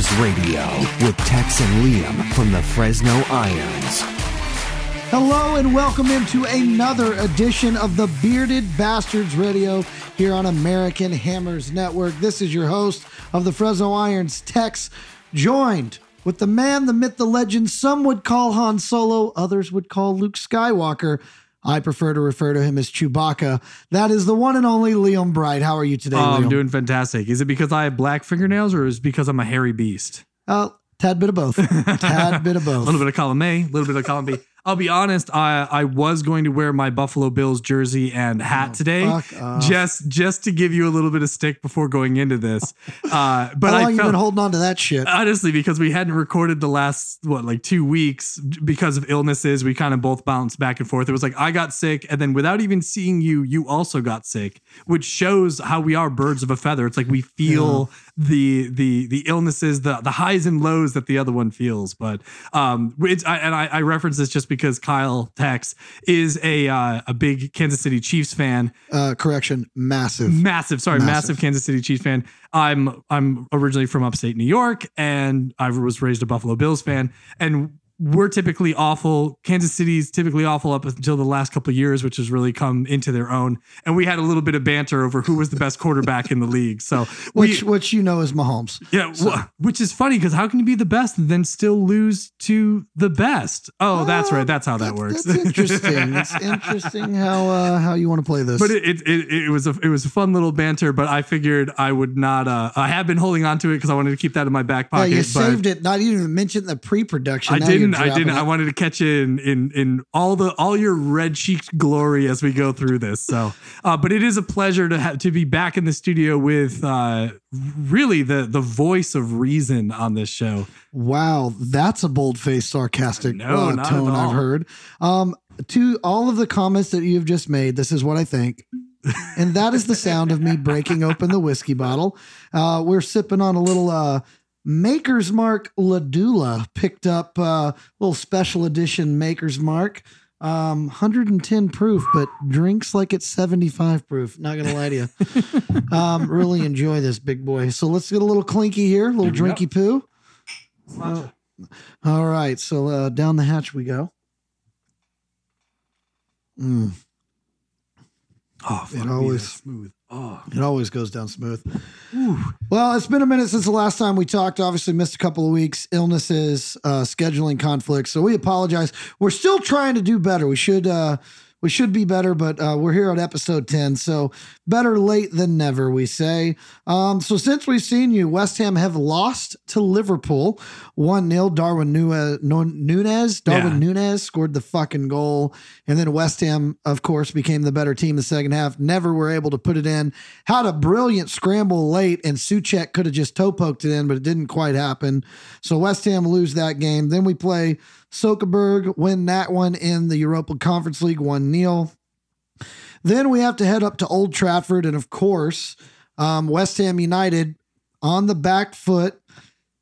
Radio with Tex and Liam from the Fresno Irons. Hello and welcome into another edition of the Bearded Bastards Radio here on American Hammers Network. This is your host of the Fresno Irons, Tex, joined with the man, the myth, the legend. Some would call Han Solo, others would call Luke Skywalker. I prefer to refer to him as Chewbacca. That is the one and only Liam Bright. How are you today, Oh, Liam? I'm doing fantastic. Is it because I have black fingernails or is it because I'm a hairy beast? uh, tad bit of both. tad bit of both. A little bit of column A, a little bit of column B. I'll be honest, I I was going to wear my Buffalo Bills jersey and hat today Oh, off. just just to give you a little bit of stick before going into this. Uh, but How long I you felt, been holding on to that shit? honestly because we hadn't recorded the last what like two weeks because of illnesses we kind of both bounced back and forth it was like i got sick and then without even seeing you you also got sick which shows how we are birds of a feather it's like we feel the the the illnesses the the highs and lows that the other one feels but um it's I, and I, I reference this just because kyle tex is a uh, a big kansas city chiefs fan Uh, correction, massive. massive sorry massive. Massive. kansas city chiefs fan i'm i'm originally from upstate new york and i was raised a buffalo bills fan and we're typically awful kansas city's typically awful up until the last couple of years which has really come into their own and we had a little bit of banter over who was the best quarterback in the league so Which, we, which you know is Mahomes. yeah wh- which is funny because how can you be the best and then still lose to the best oh that's Uh, right that's how that That's- works That's interesting. it's interesting how uh, how you want to play this. But it, it it it was a it was a fun little banter. But I figured I would not. Uh, I have been holding on to it because I wanted to keep that in my back pocket. yeah, you saved it. Not even mentioned the pre-production. I Now you're didn't. I didn't. it. I wanted to catch in in in all the all your red cheeked glory as we go through this. So, uh, but it is a pleasure to have to be back in the studio with uh, really the the voice of reason on this show. Wow, that's a bold-faced, sarcastic No, uh, tone I've heard. Um, to all of the comments that you've just made, this is what I think. and that is the sound of me breaking open the whiskey bottle. Uh, we're sipping on a little uh, Maker's Mark Ladula, picked up uh, little special edition Maker's Mark. Um, 110 proof, but drinks like it's 75 proof. Not gonna lie to you. um, really enjoy this big boy. So let's get a little clinky here, a little Here we go. drinky poo. Uh, all right, so uh, down the hatch we go. Mm, Oh, me, always- smooth. Oh, it always goes down smooth. Well, it's been a minute since the last time we talked. Obviously, missed a couple of weeks, illnesses, uh, scheduling conflicts. So we apologize. We're still trying to do better. We should uh, we should be better, but uh, we're here on episode ten. So better late than never, we say. Um, so since we've seen you, West Ham have lost to Liverpool one 0 Darwin Nunez, Darwin Yeah. Nunez scored the fucking goal, and then West Ham, of course, became the better team in the second half. Never were able to put it in. Had a brilliant scramble late, and Soucek could have just toe poked it in, but it didn't quite happen. So West Ham lose that game. Then we play Silkeborg, win that one in the Europa Conference League 1 0. Then we have to head up to Old Trafford, and of course, um, West Ham United on the back foot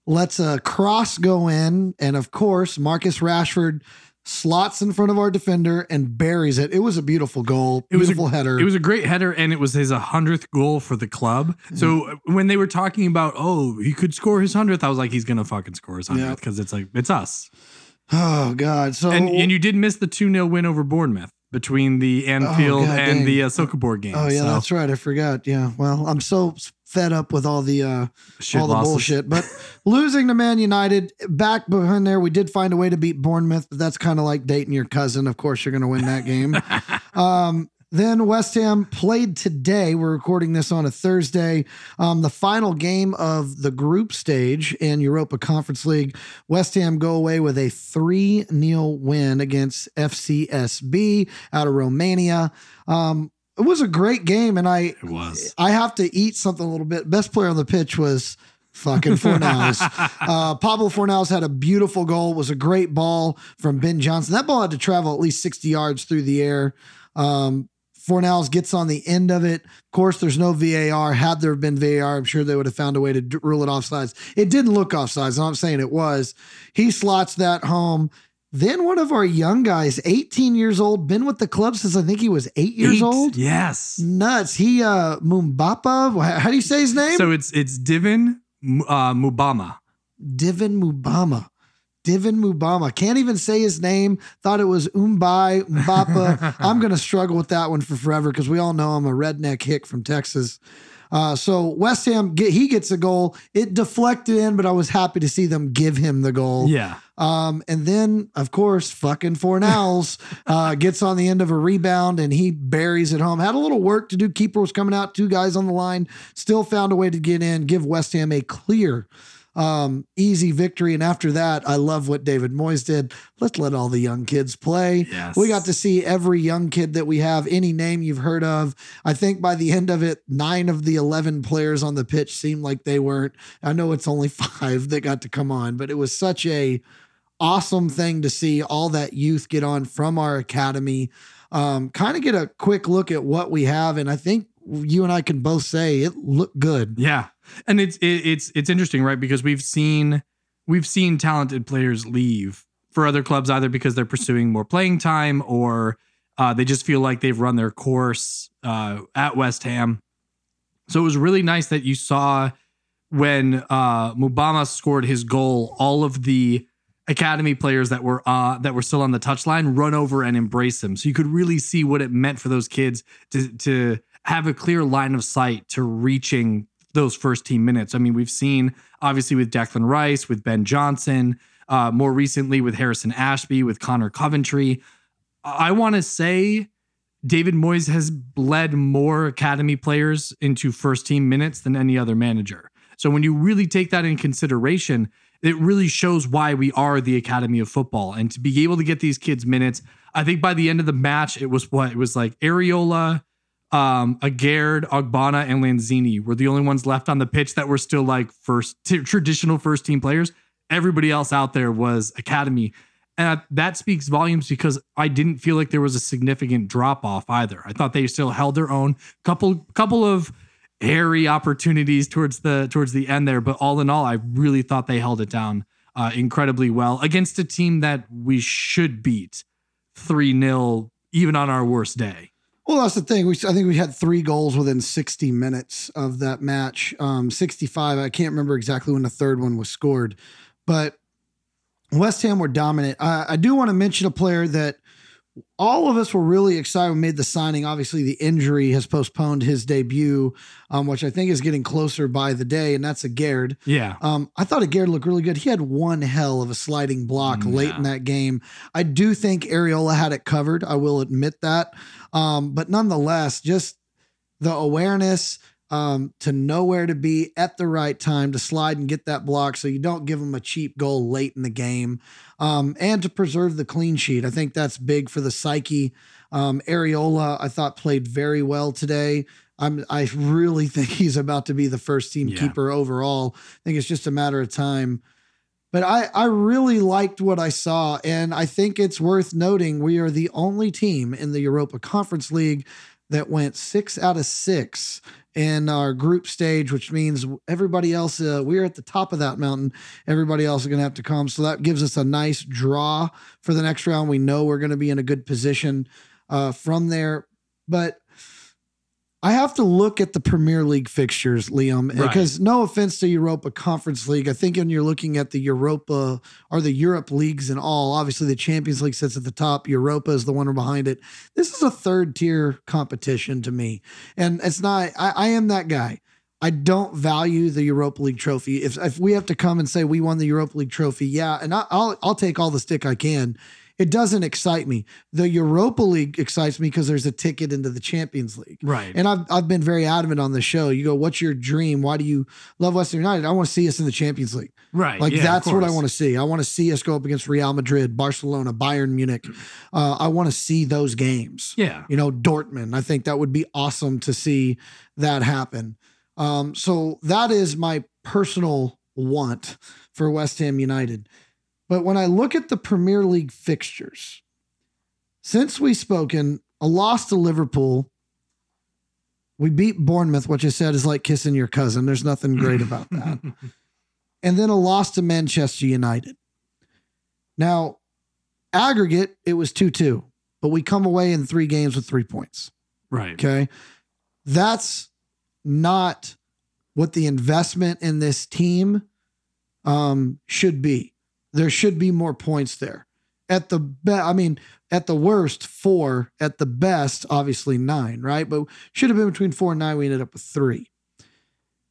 lets a cross go in, and of course, Marcus Rashford slots in front of our defender and buries it. It was a beautiful goal, It was a- beautiful header. It was a great header, and it was his hundredth goal for the club. So Mm-hmm. uh, when they were talking about, oh, he could score his hundredth, I was like, he's gonna fucking score his hundredth because it's like it's us. Oh God! So And and you did miss the two 0 win over Bournemouth between the Anfield Oh, God and dang. the uh, Silkeborg game. oh yeah, so, that's right. I forgot. Yeah. Well, I'm so fed up with all the uh, shit all the losses. bullshit. But losing to Man United, back behind there, we did find a way to beat Bournemouth, but that's kind of like dating your cousin. Of course, you're going to win that game. um, then West Ham played today. We're recording this on a Thursday. Um, the final game of the group stage in Europa Conference League. West Ham go away with a 3 0 win against FCSB out of Romania. Um, it was a great game, and I It was. I have to eat something a little bit. Best player on the pitch was fucking Fornals. uh, Pablo Fornals had a beautiful goal. It was a great ball from Ben Johnson. That ball had to travel at least 60 yards through the air. Um, Fornals gets on the end of it. Of course, there's no VAR. Had there been VAR, I'm sure they would have found a way to d- rule it offsides. It didn't look offsides. I'm saying it was. He slots that home. Then one of our young guys, 18 years old, been with the club since I think he was eight years Eight. old. Yes. Nuts. He uh Mumbapa. How do you say his name? So it's it's Divin uh, Mubama. Divin Mubama. Divin Mubama. Can't even say his name. Thought it was Umbai Mbapa. I'm going to struggle with that one for forever because we all know I'm a redneck hick from Texas. Uh, so West Ham, get, he gets a goal. It deflected in, but I was happy to see them give him the goal. Yeah. Um, and then, of course, fucking Fornals uh, gets on the end of a rebound and he buries it home. Had a little work to do. Keeper was coming out, two guys on the line, still found a way to get in, give West Ham a clear um, easy victory. And after that, I love what David Moyes did. Let's let all the young kids play. Yes. We got to see every young kid that we have, any name you've heard of. I think by the end of it, nine of the 11 players on the pitch seemed like they weren't. I know it's only five that got to come on, but it was such a awesome thing to see all that youth get on from our academy. Um, kind of get a quick look at what we have. And I think you and I can both say it looked good. Yeah, and it's it, it's it's interesting, right? Because we've seen we've seen talented players leave for other clubs either because they're pursuing more playing time or uh, they just feel like they've run their course uh, at West Ham. So it was really nice that you saw when uh, Mubama scored his goal, all of the academy players that were uh, that were still on the touchline run over and embrace him. So you could really see what it meant for those kids to to have a clear line of sight to reaching those first team minutes. I mean, we've seen obviously with Declan Rice, with Ben Johnson, uh, more recently with Harrison Ashby, with Conor Coventry. I want to say David Moyes has bled more academy players into first team minutes than any other manager. So when you really take that in consideration, it really shows why we are the Academy of Football. And to be able to get these kids minutes, I think by the end of the match, it was what? It was like Areola, um, Aguerd, Ogbonna, and Lanzini were the only ones left on the pitch that were still like first t- traditional first team players. Everybody else out there was academy. And that speaks volumes because I didn't feel like there was a significant drop off either. I thought they still held their own. Couple couple of hairy opportunities towards the towards the end there, but all in all, I really thought they held it down uh, incredibly well against a team that we should beat three 0 even on our worst day. Well, that's the thing. We, I think we had three goals within 60 minutes of that match. Um, 65. I can't remember exactly when the third one was scored, but West Ham were dominant. I, I do want to mention a player that all of us were really excited when we made the signing. Obviously, the injury has postponed his debut, um, which I think is getting closer by the day, and that's a Aguerd. Yeah. Um, I thought a Aguerd looked really good. He had one hell of a sliding block Mm, late in that game. I do think Areola had it covered. I will admit that. Um, but nonetheless, just the awareness um, to know where to be at the right time to slide and get that block so you don't give them a cheap goal late in the game um, and to preserve the clean sheet. I think that's big for the psyche. Um, Areola, I thought played very well today. I'm, I really think he's about to be the first team Yeah. keeper overall. I think it's just a matter of time. But I, I really liked what I saw. And I think it's worth noting we are the only team in the Europa Conference League that went six out of six in our group stage, which means everybody else, uh, we're at the top of that mountain. Everybody else is going to have to come. So that gives us a nice draw for the next round. We know we're going to be in a good position uh, from there. But I have to look at the Premier League fixtures, Liam, Right. because no offense to Europa Conference League. I think when you're looking at the Europa or the Europe leagues and all, obviously the Champions League sits at the top. Europa is the one behind it. This is a third tier competition to me. And it's not, I, I am that guy. I don't value the Europa League trophy. If, if we have to come and say we won the Europa League trophy, yeah, and I, I'll I'll take all the stick I can. It doesn't excite me. The Europa League excites me because there's a ticket into the Champions League. Right. And I've I've been very adamant on the show. You go, what's your dream? Why do you love Western United? I want to see us in the Champions League. right. Like yeah, that's what I want to see. I want to see us go up against Real Madrid, Barcelona, Bayern Munich. Uh, I want to see those games. Yeah. You know, Dortmund. I think that would be awesome to see that happen. Um, so that is my personal want for West Ham United. But when I look at the Premier League fixtures, since we've spoken, a loss to Liverpool, we beat Bournemouth, which I said is like kissing your cousin. There's nothing great about that. and then a loss to Manchester United. Now, aggregate, it was 2 2, but we come away in three games with three points. right. Okay. That's not what the investment in this team um, should be. There should be more points there. At the best, I mean, at the worst, four. At the best, obviously nine, right? But should have been between four and nine. We ended up with three.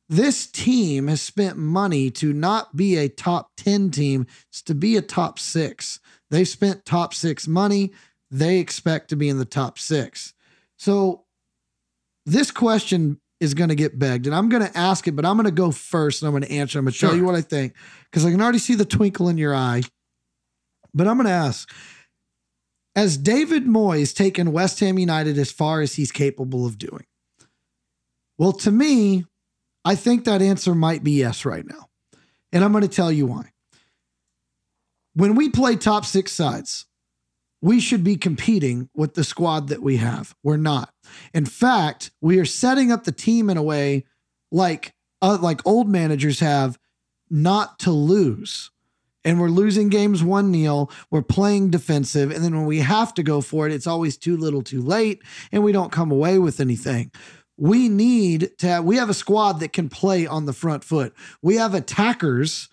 This team has spent money to not be a top 10 team, it's to be a top six. They've spent top six money. They expect to be in the top six. So this question is going to get begged, and I'm going to ask it, but I'm going to go first and I'm going to answer. I'm going to tell you what I think because I can already see the twinkle in your eye. But I'm going to ask Has David Moyes taken West Ham United as far as he's capable of doing? Well, to me, I think that answer might be yes right now. And I'm going to tell you why. When we play top six sides, we should be competing with the squad that we have. We're not. In fact, we are setting up the team in a way like uh, like old managers have not to lose. And we're losing games 1 0. We're playing defensive. And then when we have to go for it, it's always too little too late. And we don't come away with anything. We need to have, we have a squad that can play on the front foot. We have attackers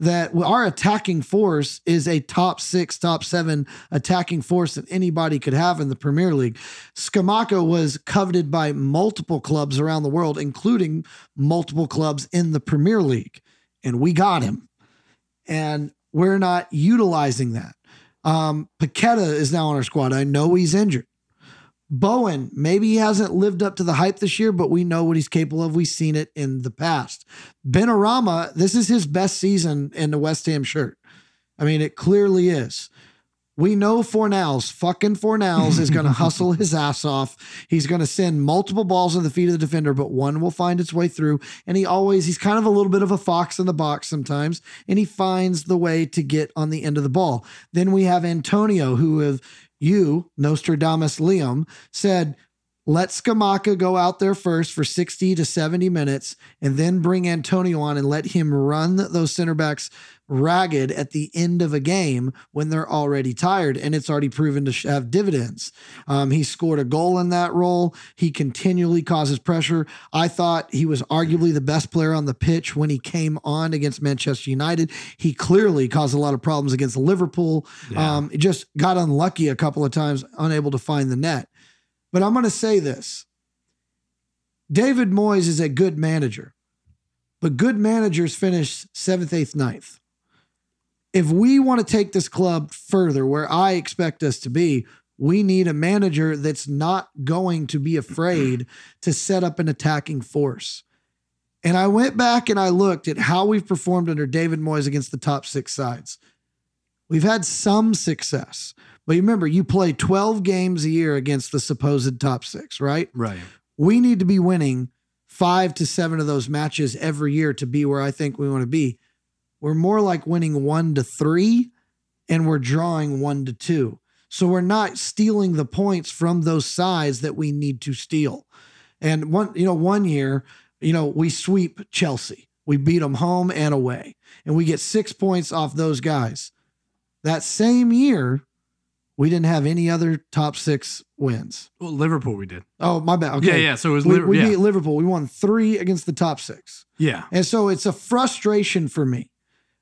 that our attacking force is a top six, top seven attacking force that anybody could have in the Premier League. Scamacca was coveted by multiple clubs around the world, including multiple clubs in the Premier League. And we got him. And we're not utilizing that. Um, Paqueta is now on our squad. I know he's injured. Bowen, maybe he hasn't lived up to the hype this year, but we know what he's capable of. We've seen it in the past. Benrahma, this is his best season in the West Ham shirt. I mean, it clearly is. We know Fornals, fucking Fornals, is going to hustle his ass off. He's going to send multiple balls in the feet of the defender, but one will find its way through. And he always, he's kind of a little bit of a fox in the box sometimes, and he finds the way to get on the end of the ball. Then we have Antonio, who have you, Nostradamus Liam, said, let Scamacca go out there first for 60 to 70 minutes and then bring Antonio on and let him run those center backs ragged at the end of a game when they're already tired. And it's already proven to have dividends. Um, he scored a goal in that role. He continually causes pressure. I thought he was arguably the best player on the pitch when he came on against Manchester United. He clearly caused a lot of problems against Liverpool. Yeah. Um, just got unlucky a couple of times, unable to find the net. But I'm going to say this David Moyes is a good manager, but good managers finish seventh, eighth, ninth. If we want to take this club further where I expect us to be, we need a manager that's not going to be afraid to set up an attacking force. And I went back and I looked at how we've performed under David Moyes against the top six sides. We've had some success, but remember, you play 12 games a year against the supposed top six, right? Right. We need to be winning five to seven of those matches every year to be where I think we want to be. We're more like winning one to three and we're drawing one to two. So we're not stealing the points from those sides that we need to steal. And one, you know, one year, you know, we sweep Chelsea. We beat them home and away, and we get six points off those guys. That same year, we didn't have any other top six wins. Well, Liverpool, we did. Oh, my bad. Okay. Yeah, yeah. So it was We, Liverpool. we yeah. beat Liverpool. We won three against the top six. yeah. And so it's a frustration for me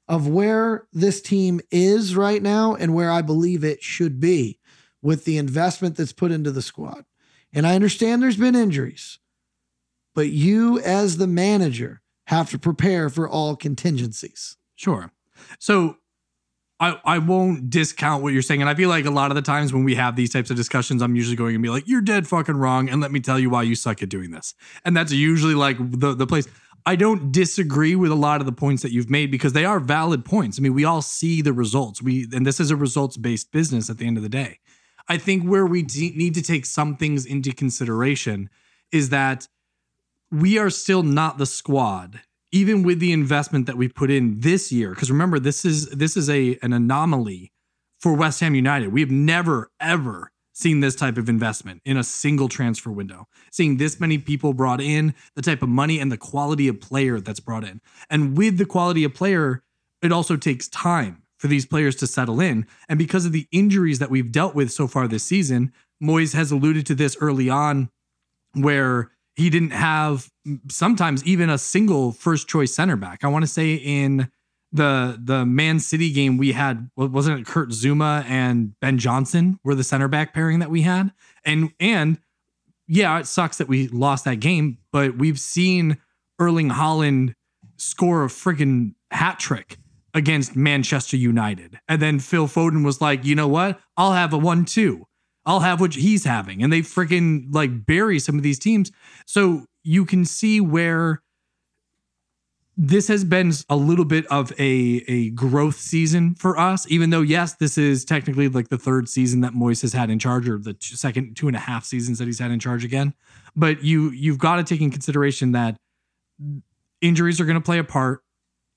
of where this team is right now and where I believe it should be with the investment that's put into the squad. And I understand there's been injuries, but you, as the manager, have to prepare for all contingencies. Sure. So I I won't discount what you're saying. And I feel like a lot of the times when we have these types of discussions, I'm usually going to be like, you're dead fucking wrong. And let me tell you why you suck at doing this. And that's usually like the, the place. I don't disagree with a lot of the points that you've made because they are valid points. I mean, we all see the results. We and this is a results based business at the end of the day. I think where we de- need to take some things into consideration is that we are still not the squad even with the investment that we put in this year because remember this is this is a an anomaly for West Ham United. We have never ever seen this type of investment in a single transfer window. Seeing this many people brought in, the type of money and the quality of player that's brought in. And with the quality of player, it also takes time for these players to settle in. And because of the injuries that we've dealt with so far this season, Moyes has alluded to this early on where He didn't have sometimes even a single first choice center back. I want to say in the the Man City game we had wasn't it Kurt Zouma and Ben Johnson were the center back pairing that we had. And and yeah, it sucks that we lost that game, but we've seen Erling Haaland score a friggin' hat trick against Manchester United. And then Phil Foden was like, you know what? I'll have a one two. I'll have what he's having. And they freaking like bury some of these teams. So you can see where this has been a little bit of a, a growth season for us, even though, yes, this is technically like the third season that Moyes has had in charge, or the two, second two and a half seasons that he's had in charge again. But you you've got to take in consideration that injuries are going to play a part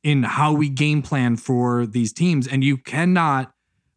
in how we game plan for these teams, and you cannot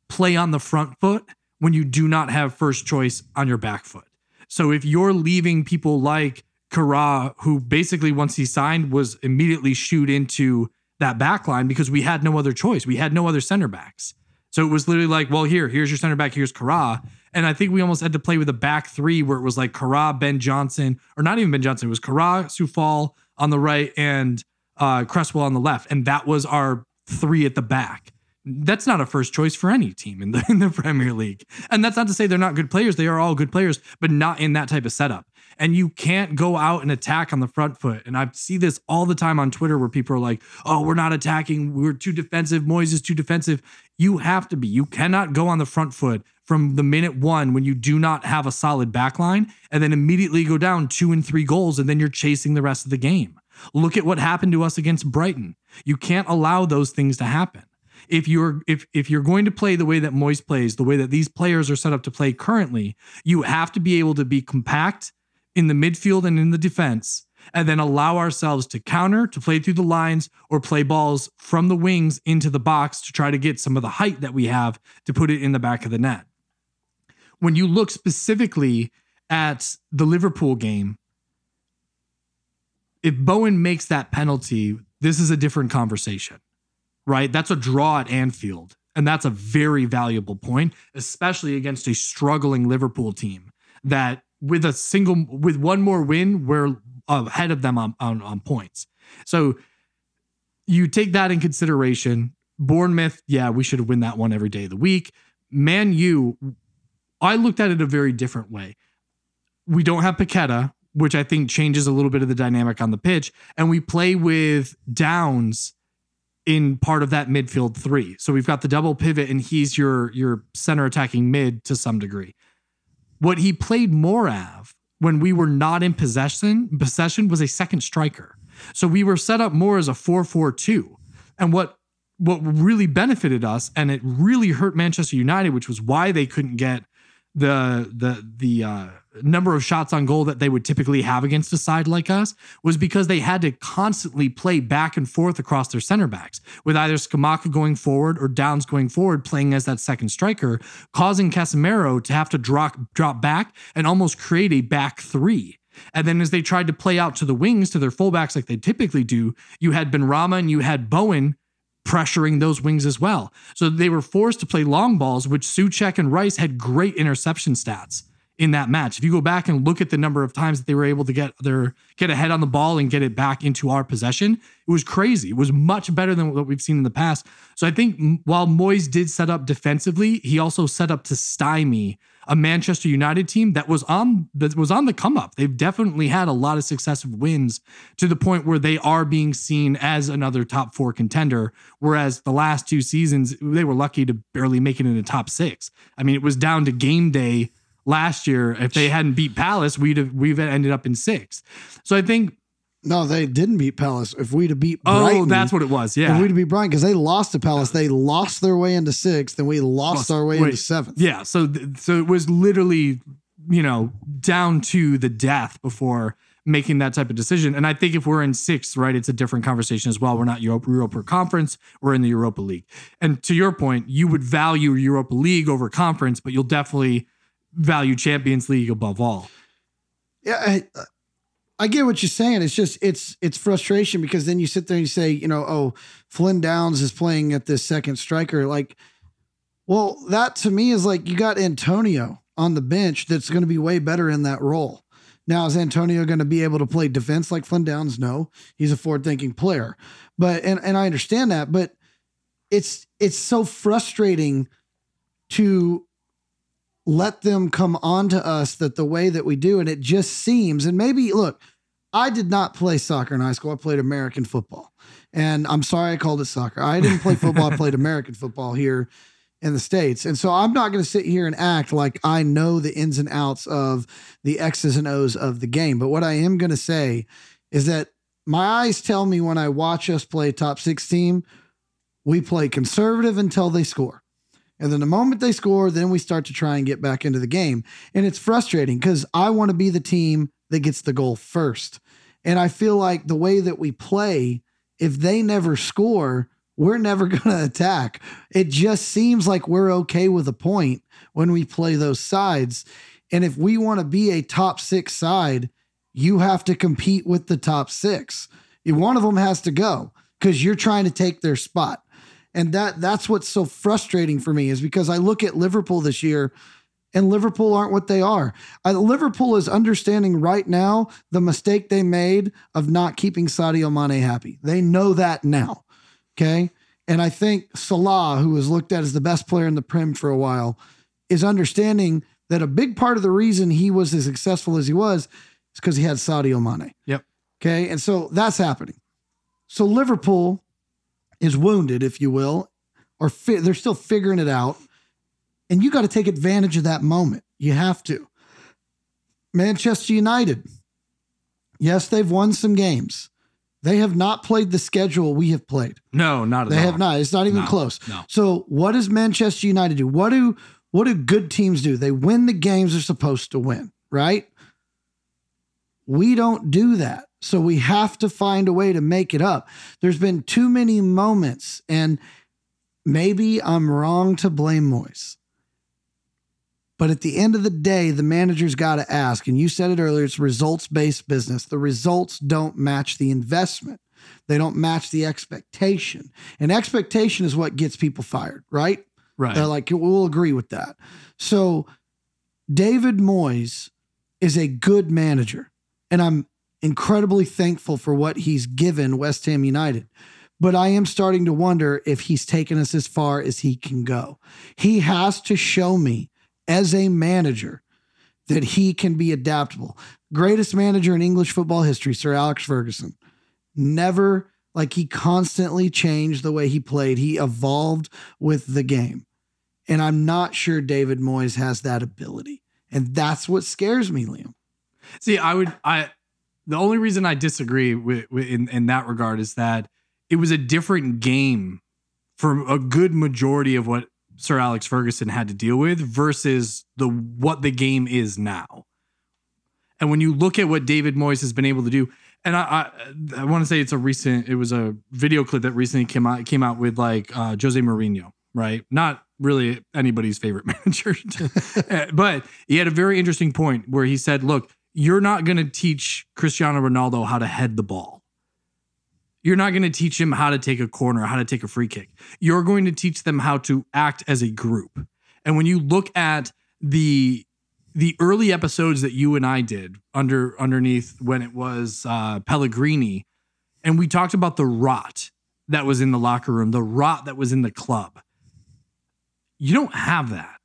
play on the front foot when you do not have first choice on your back foot. So if you're leaving people like Kehrer, who basically once he signed was immediately shoot into that back line because we had no other choice. We had no other center backs. So it was literally like, well, here, here's your center back, here's Kehrer. And I think we almost had to play with a back three where it was like Kehrer, Ben Johnson, or not even Ben Johnson, it was Kehrer, Coufal on the right, and uh, Cresswell on the left. And that was our three at the back. That's not a first choice for any team in the in the Premier League. And that's not to say they're not good players. They are all good players, but not in that type of setup and you can't go out and attack on the front foot. And I see this all the time on Twitter where people are like, oh, we're not attacking. We're too defensive. Moyes is too defensive. You have to be. You cannot go on the front foot from the minute one when you do not have a solid back line and then immediately go down two and three goals and then you're chasing the rest of the game. Look at what happened to us against Brighton. You can't allow those things to happen if you're if if you're going to play the way that Moyes plays, the way that these players are set up to play currently, you have to be able to be compact in the midfield and in the defense, and then allow ourselves to counter, to play through the lines, or play balls from the wings into the box to try to get some of the height that we have to put it in the back of the net. When you look specifically at the Liverpool game, if Bowen makes that penalty, this is a different conversation, right? That's a draw at Anfield. And that's a very valuable point, especially against a struggling Liverpool team that with a single with one more win, we're ahead of them on, on, on points. So you take that in consideration. Bournemouth, yeah, we should win that one every day of the week. Man U, I looked at it a very different way. We don't have Paqueta, which I think changes a little bit of the dynamic on the pitch, and we play with Downes in part of that midfield three. So we've got the double pivot, and he's your your center attacking mid to some degree. What he played more of when we were not in possession possession was a second striker. So we were set up more as a 4-4-2. And what what really benefited us and it really hurt Manchester United, which was why they couldn't get the the the uh, number of shots on goal that they would typically have against a side like us was because they had to constantly play back and forth across their center backs, with either Scamacca going forward or Downes going forward, playing as that second striker, causing Casemiro to have to drop drop back and almost create a back three. And then as they tried to play out to the wings to their fullbacks like they typically do, you had Benrahma and you had Bowen pressuring those wings as well. So they were forced to play long balls, which Soucek and Rice had great interception stats in that match. If you go back and look at the number of times that they were able to get their get ahead on the ball and get it back into our possession, it was crazy. It was much better than what we've seen in the past. So I think while Moyes did set up defensively, he also set up to stymie a Manchester United team that was on that was on the come up. They've definitely had a lot of successive wins to the point where they are being seen as another top 4 contender whereas the last two seasons they were lucky to barely make it in the top 6. I mean, it was down to game day last year. If they hadn't beat Palace, we'd have we've ended up in sixth. So I think no, they didn't beat Palace. If we'd have beat oh, Brighton, oh, that's what it was. Yeah, if we'd have beat Brighton because they lost to Palace, they lost their way into sixth, and we lost, lost our way wait, into seventh. Yeah, so th- so it was literally you know down to the death before making that type of decision. And I think if we're in sixth, right, it's a different conversation as well. We're not Europa, Europa Conference, we're in the Europa League. And to your point, you would value Europa League over conference, but you'll definitely value Champions League above all. Yeah, I, I get what you're saying. It's just it's it's frustration because then you sit there and you say, you know, oh, Flynn Downes is playing at this second striker. Like, well, that to me is like you got Antonio on the bench that's going to be way better in that role. Now, is Antonio going to be able to play defense like Flynn Downes? No, he's a forward thinking player. But and and I understand that, but it's it's so frustrating to let them come on to us that the way that we do, and it just seems. And maybe look, I did not play soccer in high school. I played American football, and I'm sorry I called it soccer. I didn't play football. I played American football here in the states, and so I'm not going to sit here and act like I know the ins and outs of the X's and O's of the game. But what I am going to say is that my eyes tell me when I watch us play top six team, we play conservative until they score. And then the moment they score, then we start to try and get back into the game. And it's frustrating because I want to be the team that gets the goal first. And I feel like the way that we play, if they never score, we're never going to attack. It just seems like we're okay with a point when we play those sides. And if we want to be a top six side, you have to compete with the top six. One of them has to go because you're trying to take their spot. And that that's what's so frustrating for me is because I look at Liverpool this year and Liverpool aren't what they are. Uh, Liverpool is understanding right now the mistake they made of not keeping Sadio Mane happy. They know that now. Okay. And I think Salah, who was looked at as the best player in the Prem for a while, is understanding that a big part of the reason he was as successful as he was is because he had Sadio Mane. Yep. Okay. And so that's happening. So Liverpool is wounded, if you will, or fi- they're still figuring it out. And you got to take advantage of that moment. You have to. Manchester United, yes, they've won some games. They have not played the schedule we have played. No, not at They all. They have not. It's not even No, close. no. So what does Manchester United do? What do what do good teams do? They win the games they're supposed to win, right? We don't do that. So we have to find a way to make it up. There's been too many moments, and maybe I'm wrong to blame Moyes. But at the end of the day, the manager's got to ask, and you said it earlier, it's results based business. The results don't match the investment, they don't match the expectation. And expectation is what gets people fired, right? Right. They're like, we'll agree with that. So David Moyes is a good manager, and I'm incredibly thankful for what he's given West Ham United. But I am starting to wonder if he's taken us as far as he can go. He has to show me as a manager that he can be adaptable. Greatest manager in English football history, Sir Alex Ferguson. Never like he constantly changed the way he played. He evolved with the game. And I'm not sure David Moyes has that ability. And that's what scares me, Liam. See, I would I the only reason I disagree with, with in, in that regard is that it was a different game for a good majority of what Sir Alex Ferguson had to deal with versus the what the game is now. And when you look at what David Moyes has been able to do, and I I, I want to say it's a recent it was a video clip that recently came out came out with like uh, Jose Mourinho, right? Not really anybody's favorite manager, Uh, but he had a very interesting point where he said, "Look, you're not going to teach Cristiano Ronaldo how to head the ball. You're not going to teach him how to take a corner, how to take a free kick. You're going to teach them how to act as a group. And when you look at the the early episodes that you and I did under underneath when it was uh, Pellegrini, and we talked about the rot that was in the locker room, the rot that was in the club. You don't have that.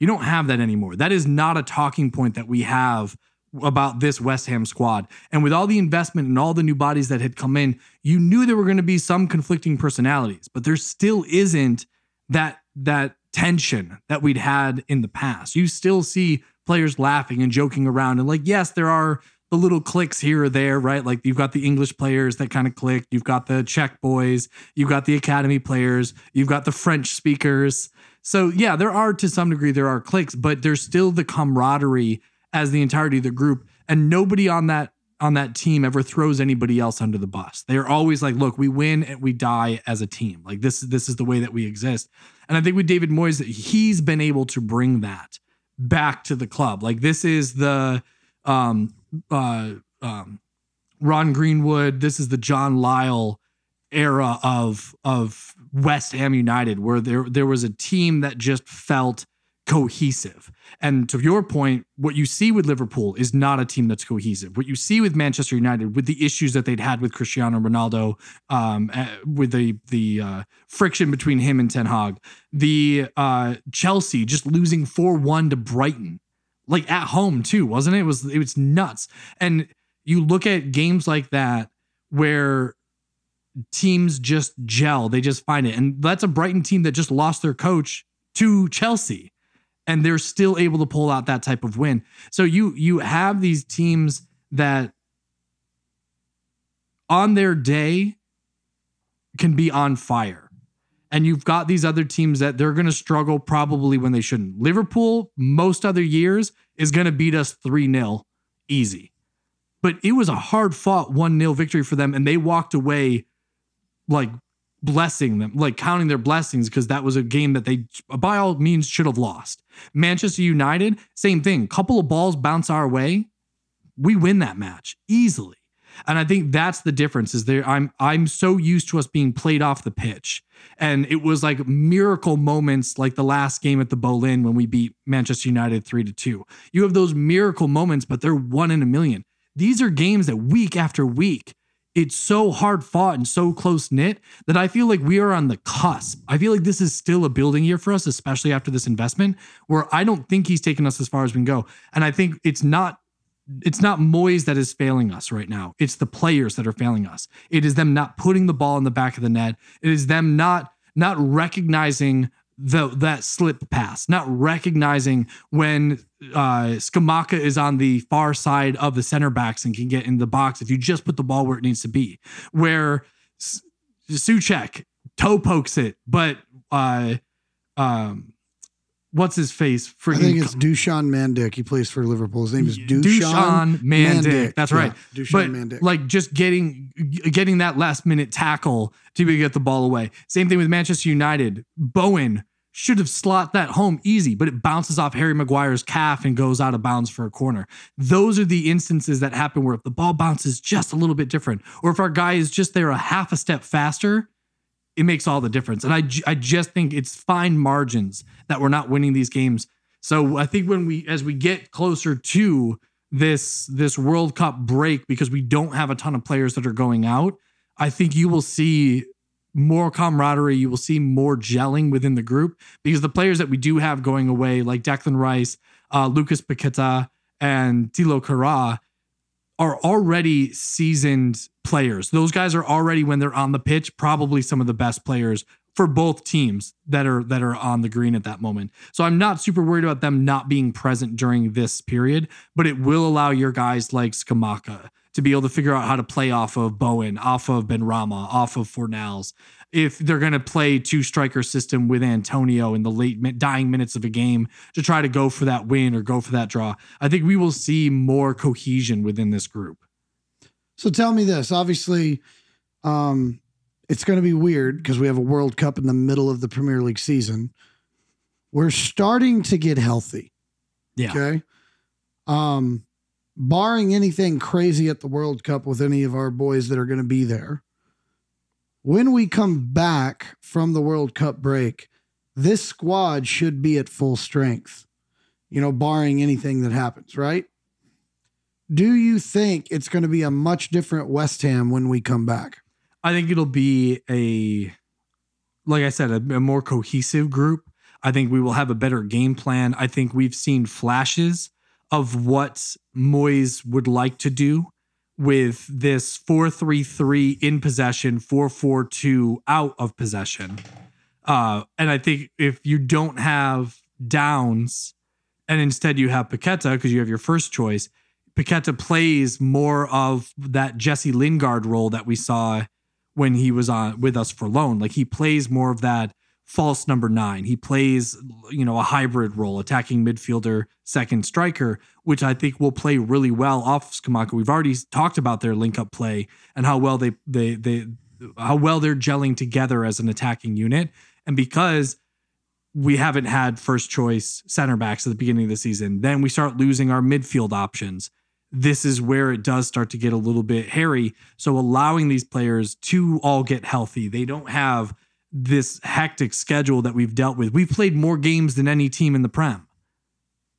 You don't have that anymore. That is not a talking point that we have about this West Ham squad. And with all the investment and all the new bodies that had come in, you knew there were going to be some conflicting personalities, but there still isn't that that tension that we'd had in the past. You still see players laughing and joking around and like yes, there are the little clicks here or there, right? Like you've got the English players that kind of click, you've got the Czech boys, you've got the academy players, you've got the French speakers. So yeah, there are to some degree there are clicks, but there's still the camaraderie as the entirety of the group, and nobody on that on that team ever throws anybody else under the bus. They're always like, "Look, we win and we die as a team. Like this this is the way that we exist." And I think with David Moyes, he's been able to bring that back to the club. Like this is the um uh um Ron Greenwood. This is the John Lyall era of of West Ham United, where there there was a team that just felt cohesive. And to your point, what you see with Liverpool is not a team that's cohesive. What you see with Manchester United, with the issues that they'd had with Cristiano Ronaldo, um, uh, with the the uh, friction between him and Ten Hag, the uh, Chelsea just losing four one to Brighton, like at home too, wasn't it? It was it was nuts. And you look at games like that where teams just gel, they just find it, and that's a Brighton team that just lost their coach to Chelsea and they're still able to pull out that type of win. So you you have these teams that on their day can be on fire. And you've got these other teams that they're going to struggle probably when they shouldn't. Liverpool, most other years, is going to beat us 3 0 easy. But it was a hard fought 1 0 victory for them. And they walked away like blessing them, like counting their blessings, because that was a game that they, by all means, should have lost. Manchester United, same thing. Couple of balls bounce our way, we win that match easily. And I think that's the difference is there I'm I'm so used to us being played off the pitch. And it was like miracle moments like the last game at the Boleyn when we beat Manchester United 3 to 2. You have those miracle moments but they're one in a million. These are games that week after week it's so hard fought and so close knit that I feel like we are on the cusp. I feel like this is still a building year for us, especially after this investment, where I don't think he's taken us as far as we can go. And I think it's not it's not Moyes that is failing us right now. It's the players that are failing us. It is them not putting the ball in the back of the net. It is them not not recognizing the that slip pass, not recognizing when uh Scamacca is on the far side of the center backs and can get in the box if you just put the ball where it needs to be. Where Soucek toe pokes it, but uh um what's his face? I think it's Dusan Mandik. He plays for Liverpool. His name is Dusan, Mandik. Mandik. That's right. Yeah, but Mandik. like just getting getting that last minute tackle to get the ball away. Same thing with Manchester United. Bowen should have slot that home easy, but it bounces off Harry Maguire's calf and goes out of bounds for a corner. Those are the instances that happen where if the ball bounces just a little bit different, or if our guy is just there a half a step faster, it makes all the difference. And I, I just think it's fine margins that we're not winning these games. So I think when we, as we get closer to this this World Cup break, because we don't have a ton of players that are going out, I think you will see more camaraderie. You will see more gelling within the group because the players that we do have going away, like Declan Rice, uh, Lucas Paqueta, and Thilo Kehrer, are already seasoned players. Those guys are already when they're on the pitch probably some of the best players for both teams that are that are on the green at that moment. So I'm not super worried about them not being present during this period, but it will allow your guys like Scamacca to be able to figure out how to play off of Bowen, off of Benrahma, off of Fornals. If they're going to play two striker system with Antonio in the late dying minutes of a game to try to go for that win or go for that draw, I think we will see more cohesion within this group. So tell me this. Obviously, um, it's going to be weird because we have a World Cup in the middle of the Premier League season. We're starting to get healthy. Yeah. Okay. Um, barring anything crazy at the World Cup with any of our boys that are going to be there, when we come back from the World Cup break, this squad should be at full strength, you know, barring anything that happens, right? Do you think it's going to be a much different West Ham when we come back? I think it'll be a, like I said, a, a more cohesive group. I think we will have a better game plan. I think we've seen flashes of what Moyes would like to do with this 4-3-3 in possession, 4-4-2 out of possession. Uh, and I think if you don't have Downes and instead you have Paqueta because you have your first choice, Paqueta plays more of that Jesse Lingard role that we saw when he was on with us for loan. Like he plays more of that false number nine. He plays, you know, a hybrid role, attacking midfielder, second striker, which I think will play really well off Scamacca. We've already talked about their link up play and how well they they they how well they're gelling together as an attacking unit. And because we haven't had first choice center backs at the beginning of the season, then we start losing our midfield options. This is where it does start to get a little bit hairy. So allowing these players to all get healthy, they don't have this hectic schedule that we've dealt with. We've played more games than any team in the Prem.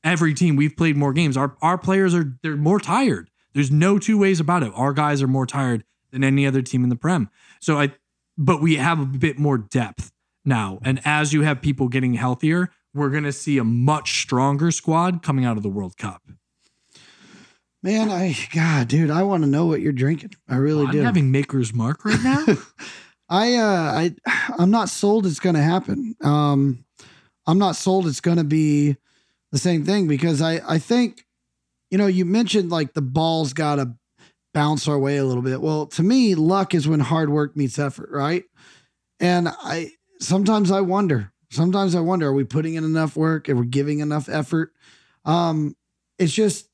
Every team we've played more games. Our our players are they're more tired. There's no two ways about it. Our guys are more tired than any other team in the Prem. So I but we have a bit more depth now. And as you have people getting healthier, we're going to see a much stronger squad coming out of the World Cup. Man, I God, dude, I want to know what you're drinking. I really I'm do. having Maker's Mark right now. I uh I I'm not sold it's gonna happen. Um I'm not sold it's gonna be the same thing because I I think you know you mentioned like the ball's gotta bounce our way a little bit. Well, to me, luck is when hard work meets effort, right? And I sometimes I wonder. Sometimes I wonder, are we putting in enough work? Are we giving enough effort? Um, it's just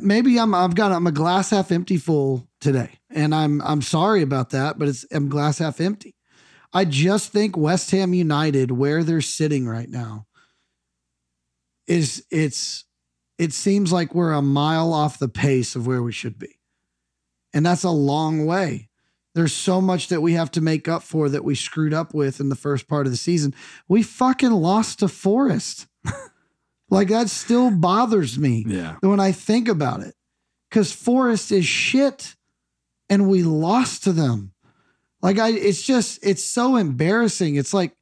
maybe I'm I've got I'm a glass half empty full today. And I'm I'm sorry about that, but it's I'm glass half empty. I just think West Ham United, where they're sitting right now, is it's it seems like we're a mile off the pace of where we should be. And that's a long way. There's so much that we have to make up for that we screwed up with in the first part of the season. We fucking lost to Forest. like that still bothers me yeah. when I think about it. Cause Forest is shit and we lost to them. Like I it's just it's so embarrassing. It's like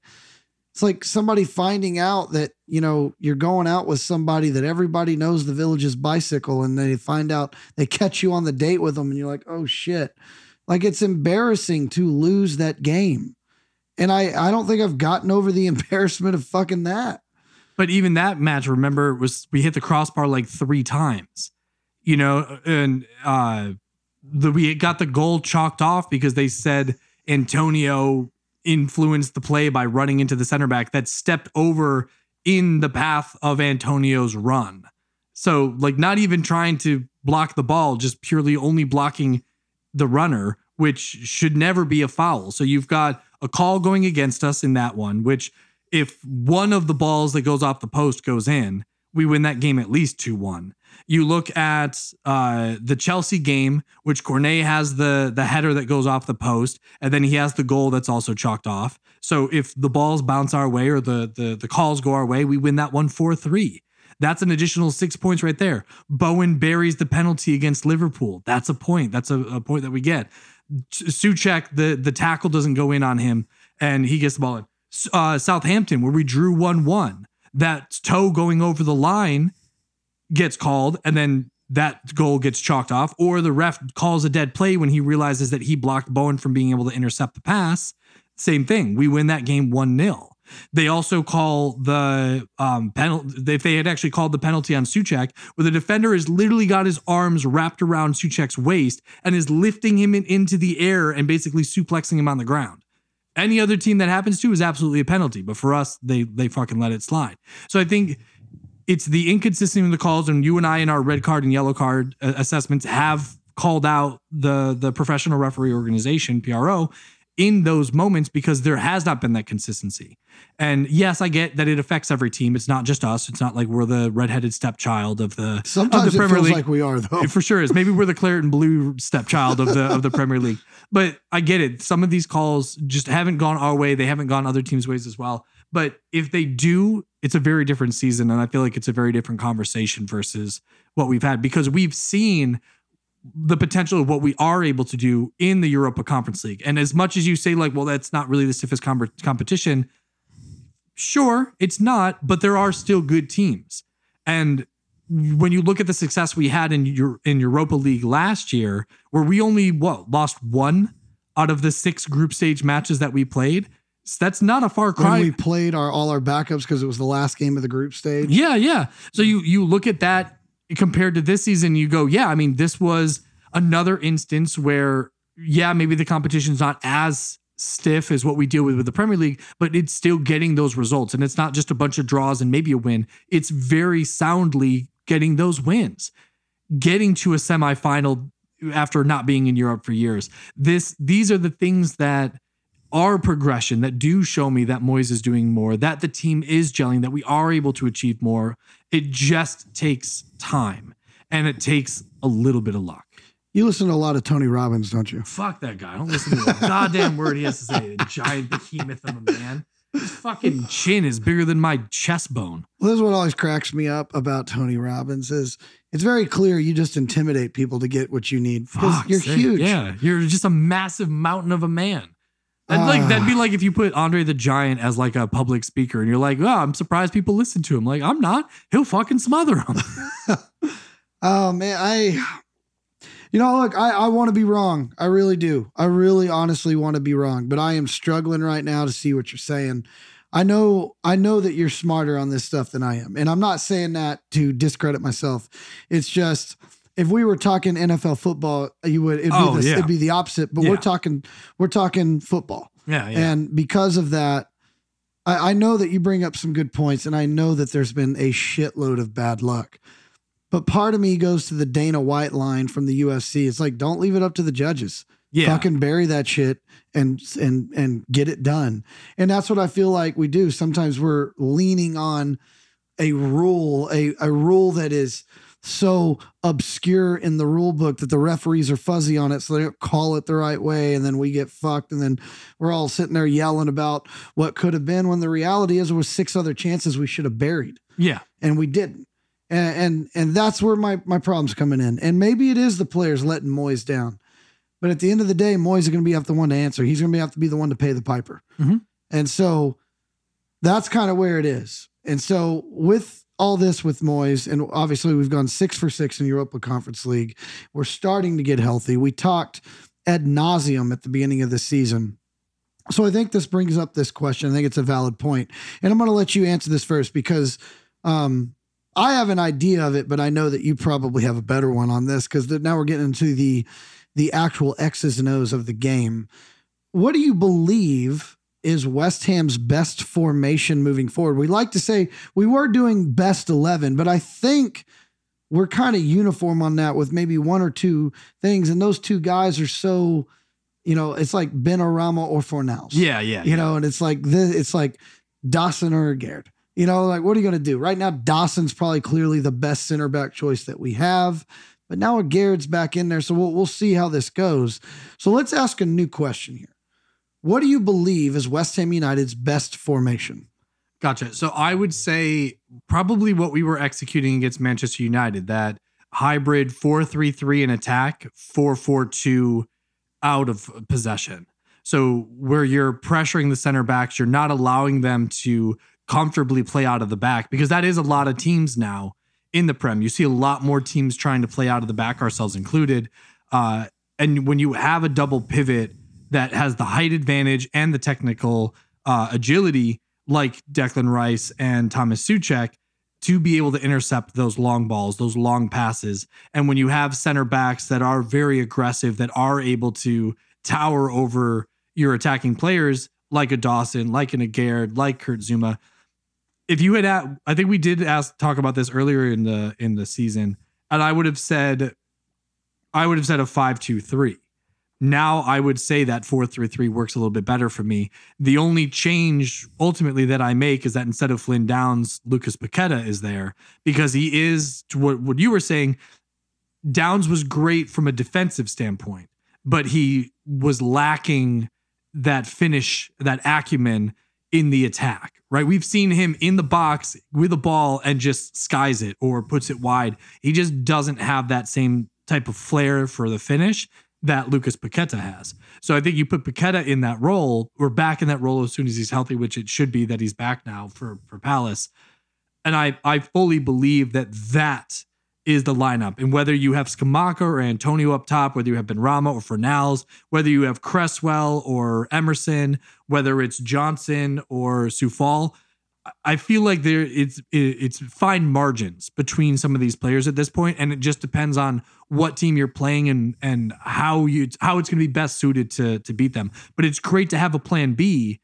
it's like somebody finding out that, you know, you're going out with somebody that everybody knows the village's bicycle and they find out they catch you on the date with them and you're like, "Oh shit." Like it's embarrassing to lose that game. And I I don't think I've gotten over the embarrassment of fucking that. But even that match, remember, was we hit the crossbar like three times, you know, and uh the we got the goal chalked off because they said Antonio influenced the play by running into the center back that stepped over in the path of Antonio's run. So, like, not even trying to block the ball, just purely only blocking the runner, which should never be a foul. So, you've got a call going against us in that one, which, if one of the balls that goes off the post goes in, we win that game at least 2 1. You look at uh, the Chelsea game, which Cornet has the the header that goes off the post, and then he has the goal that's also chalked off. So if the balls bounce our way or the the the calls go our way, we win that one four three. That's an additional six points right there. Bowen buries the penalty against Liverpool. That's a point. That's a, a point that we get. Soucek, the the tackle doesn't go in on him, and he gets the ball in. Uh, Southampton, where we drew one one, that toe going over the line gets called and then that goal gets chalked off, or the ref calls a dead play when he realizes that he blocked Bowen from being able to intercept the pass. Same thing. We win that game 1 0. They also call the um, penalty. If they had actually called the penalty on Soucek, where the defender has literally got his arms wrapped around Soucek's waist and is lifting him in, into the air and basically suplexing him on the ground. Any other team that happens to is absolutely a penalty, but for us, they they fucking let it slide. So I think it's the inconsistency in the calls, and you and I in our red card and yellow card uh, assessments have called out the the professional referee organization PRO in those moments because there has not been that consistency. And yes, I get that it affects every team. It's not just us. It's not like we're the redheaded stepchild of the Sometimes of the it feels like we are though. it for sure is. Maybe we're the claret and blue stepchild of the of the Premier League. But I get it. Some of these calls just haven't gone our way. They haven't gone other teams' ways as well. But if they do, it's a very different season. And I feel like it's a very different conversation versus what we've had because we've seen the potential of what we are able to do in the Europa Conference League. And as much as you say, like, well, that's not really the stiffest com- competition, sure, it's not, but there are still good teams. And when you look at the success we had in your in Europa League last year, where we only what lost one out of the six group stage matches that we played, that's not a far cry. when we played our all our backups because it was the last game of the group stage. Yeah, yeah. So you you look at that compared to this season, you go, yeah. I mean, this was another instance where, yeah, maybe the competition's not as stiff as what we deal with with the Premier League, but it's still getting those results, and it's not just a bunch of draws and maybe a win. It's very soundly getting those wins, getting to a semifinal after not being in Europe for years. This these are the things that are progression that do show me that Moyes is doing more, that the team is gelling, that we are able to achieve more. It just takes time and it takes a little bit of luck. You listen to a lot of Tony Robbins, don't you? Fuck that guy. I don't listen to a goddamn word he has to say. A giant behemoth of a man. His fucking chin is bigger than my chest bone. Well, this is what always cracks me up about Tony Robbins is it's very clear you just intimidate people to get what you need Fuck's you're sake. huge. Yeah, you're just a massive mountain of a man. And like that'd be ah. like if you put Andre the Giant as like a public speaker, and you're like, "Oh, I'm surprised people listen to him." Like, I'm not. He'll fucking smother them. Oh man, I you know, look, I, I want to be wrong. I really do. I really honestly want to be wrong, but I am struggling right now to see what you're saying. I know I know that you're smarter on this stuff than I am. And I'm not saying that to discredit myself. It's just if we were talking NFL football, you would it'd be, Oh, the, yeah. it'd be the opposite. But Yeah. we're talking we're talking football. yeah, yeah. And because of that, I, I know that you bring up some good points, and I know that there's been a shitload of bad luck. But part of me goes to the Dana White line from the UFC. It's like, don't leave it up to the judges. yeah. Fucking bury that shit and and and get it done. And that's what I feel like we do. Sometimes we're leaning on a rule, a, a rule that is so obscure in the rule book that the referees are fuzzy on it, so they don't call it the right way, and then we get fucked, and then we're all sitting there yelling about what could have been when the reality is there was six other chances we should have buried yeah. and we didn't. And and, and that's where my my problem's coming in. And maybe it is the players letting Moyes down. But at the end of the day, Moyes is going to be have the one to answer. He's going to have to be the one to pay the piper. Mhm. And so that's kind of where it is. And so with all this with Moyes, and obviously we've gone six for six in Europa Conference League. We're starting to get healthy. We talked ad nauseum at the beginning of the season. So I think this brings up this question. I think it's a valid point. And I'm going to let you answer this first because um, I have an idea of it, but I know that you probably have a better one on this because now we're getting into the the actual X's and O's of the game. What do you believe is West Ham's best formation moving forward? We like to say we were doing best 11, but I think we're kind of uniform on that with maybe one or two things. And those two guys are so, you know, it's like Benrahma or Fornals. Yeah, yeah. You know, and it's like this, it's like Dawson or Garrett. You know, like what are you going to do? Right now, Dawson's probably clearly the best center back choice that we have. But now Garrett's back in there, so we'll we'll see how this goes. So let's ask a new question here. What do you believe is West Ham United's best formation? Gotcha. So I would say probably what we were executing against Manchester United, that hybrid 4-3-3 in attack, 4-4-2 out of possession. So where you're pressuring the center backs, you're not allowing them to comfortably play out of the back because that is a lot of teams now in the Prem. You see a lot more teams trying to play out of the back, ourselves included. Uh, and when you have a double pivot that has the height advantage and the technical uh, agility, like Declan Rice and Thomas Soucek, to be able to intercept those long balls, those long passes. And when you have center backs that are very aggressive, that are able to tower over your attacking players, like a Dawson, like an Aguerd, like Kurt Zouma, if you had, at, I think we did ask talk about this earlier in the in the season, and I would have said, I would have said a five two three. Now I would say that four three three works a little bit better for me. The only change ultimately that I make is that instead of Flynn Downes, Lucas Paqueta is there because he is what what you were saying. Downes was great from a defensive standpoint, but he was lacking that finish, that acumen in the attack, right? We've seen him in the box with a ball and just skies it or puts it wide. He just doesn't have that same type of flair for the finish that Lucas Paqueta has. So I think you put Paqueta in that role. We're back in that role as soon as he's healthy, which it should be that he's back now for for Palace. And I I fully believe that that is the lineup. And whether you have Scamacca or Antonio up top, whether you have Benrahma or Fornals, whether you have Cresswell or Emerson, whether it's Johnson or Coufal, I feel like there it's it's fine margins between some of these players at this point, and it just depends on what team you're playing and and how you how it's going to be best suited to to beat them. But it's great to have a plan B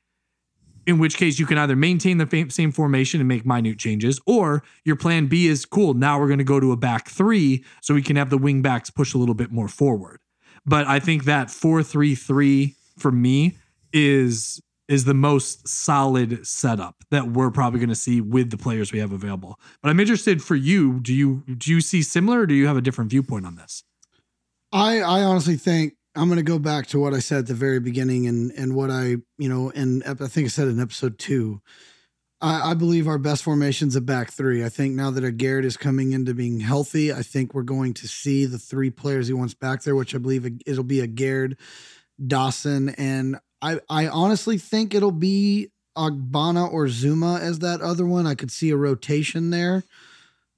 in which case you can either maintain the same formation and make minute changes, or your plan B is cool. Now we're going to go to a back three so we can have the wing backs push a little bit more forward. But I think that four three three for me is is the most solid setup that we're probably going to see with the players we have available. But I'm interested for you. Do you do you see similar, or do you have a different viewpoint on this? I I honestly think I'm going to go back to what I said at the very beginning and and what I you know and I think I said in episode two. I, I believe our best formation's a back three. I think now that Aguerd is coming into being healthy, I think we're going to see the three players he wants back there, which I believe it'll be Aguerd, Dawson, and I I honestly think it'll be Ogbonna or Zouma as that other one. I could see a rotation there.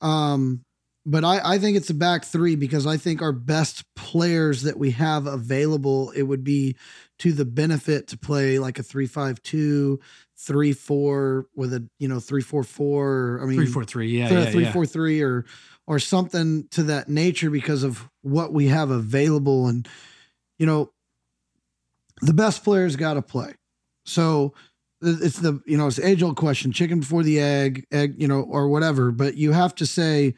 Um, but I, I think it's a back three because I think our best players that we have available, it would be to the benefit to play like a three five two, three four with a you know three four four. I mean Three four three. Yeah, th- yeah, three yeah. four three or or something to that nature because of what we have available and you know the best players got to play. So it's the you know it's age old question chicken before the egg egg you know or whatever. But you have to say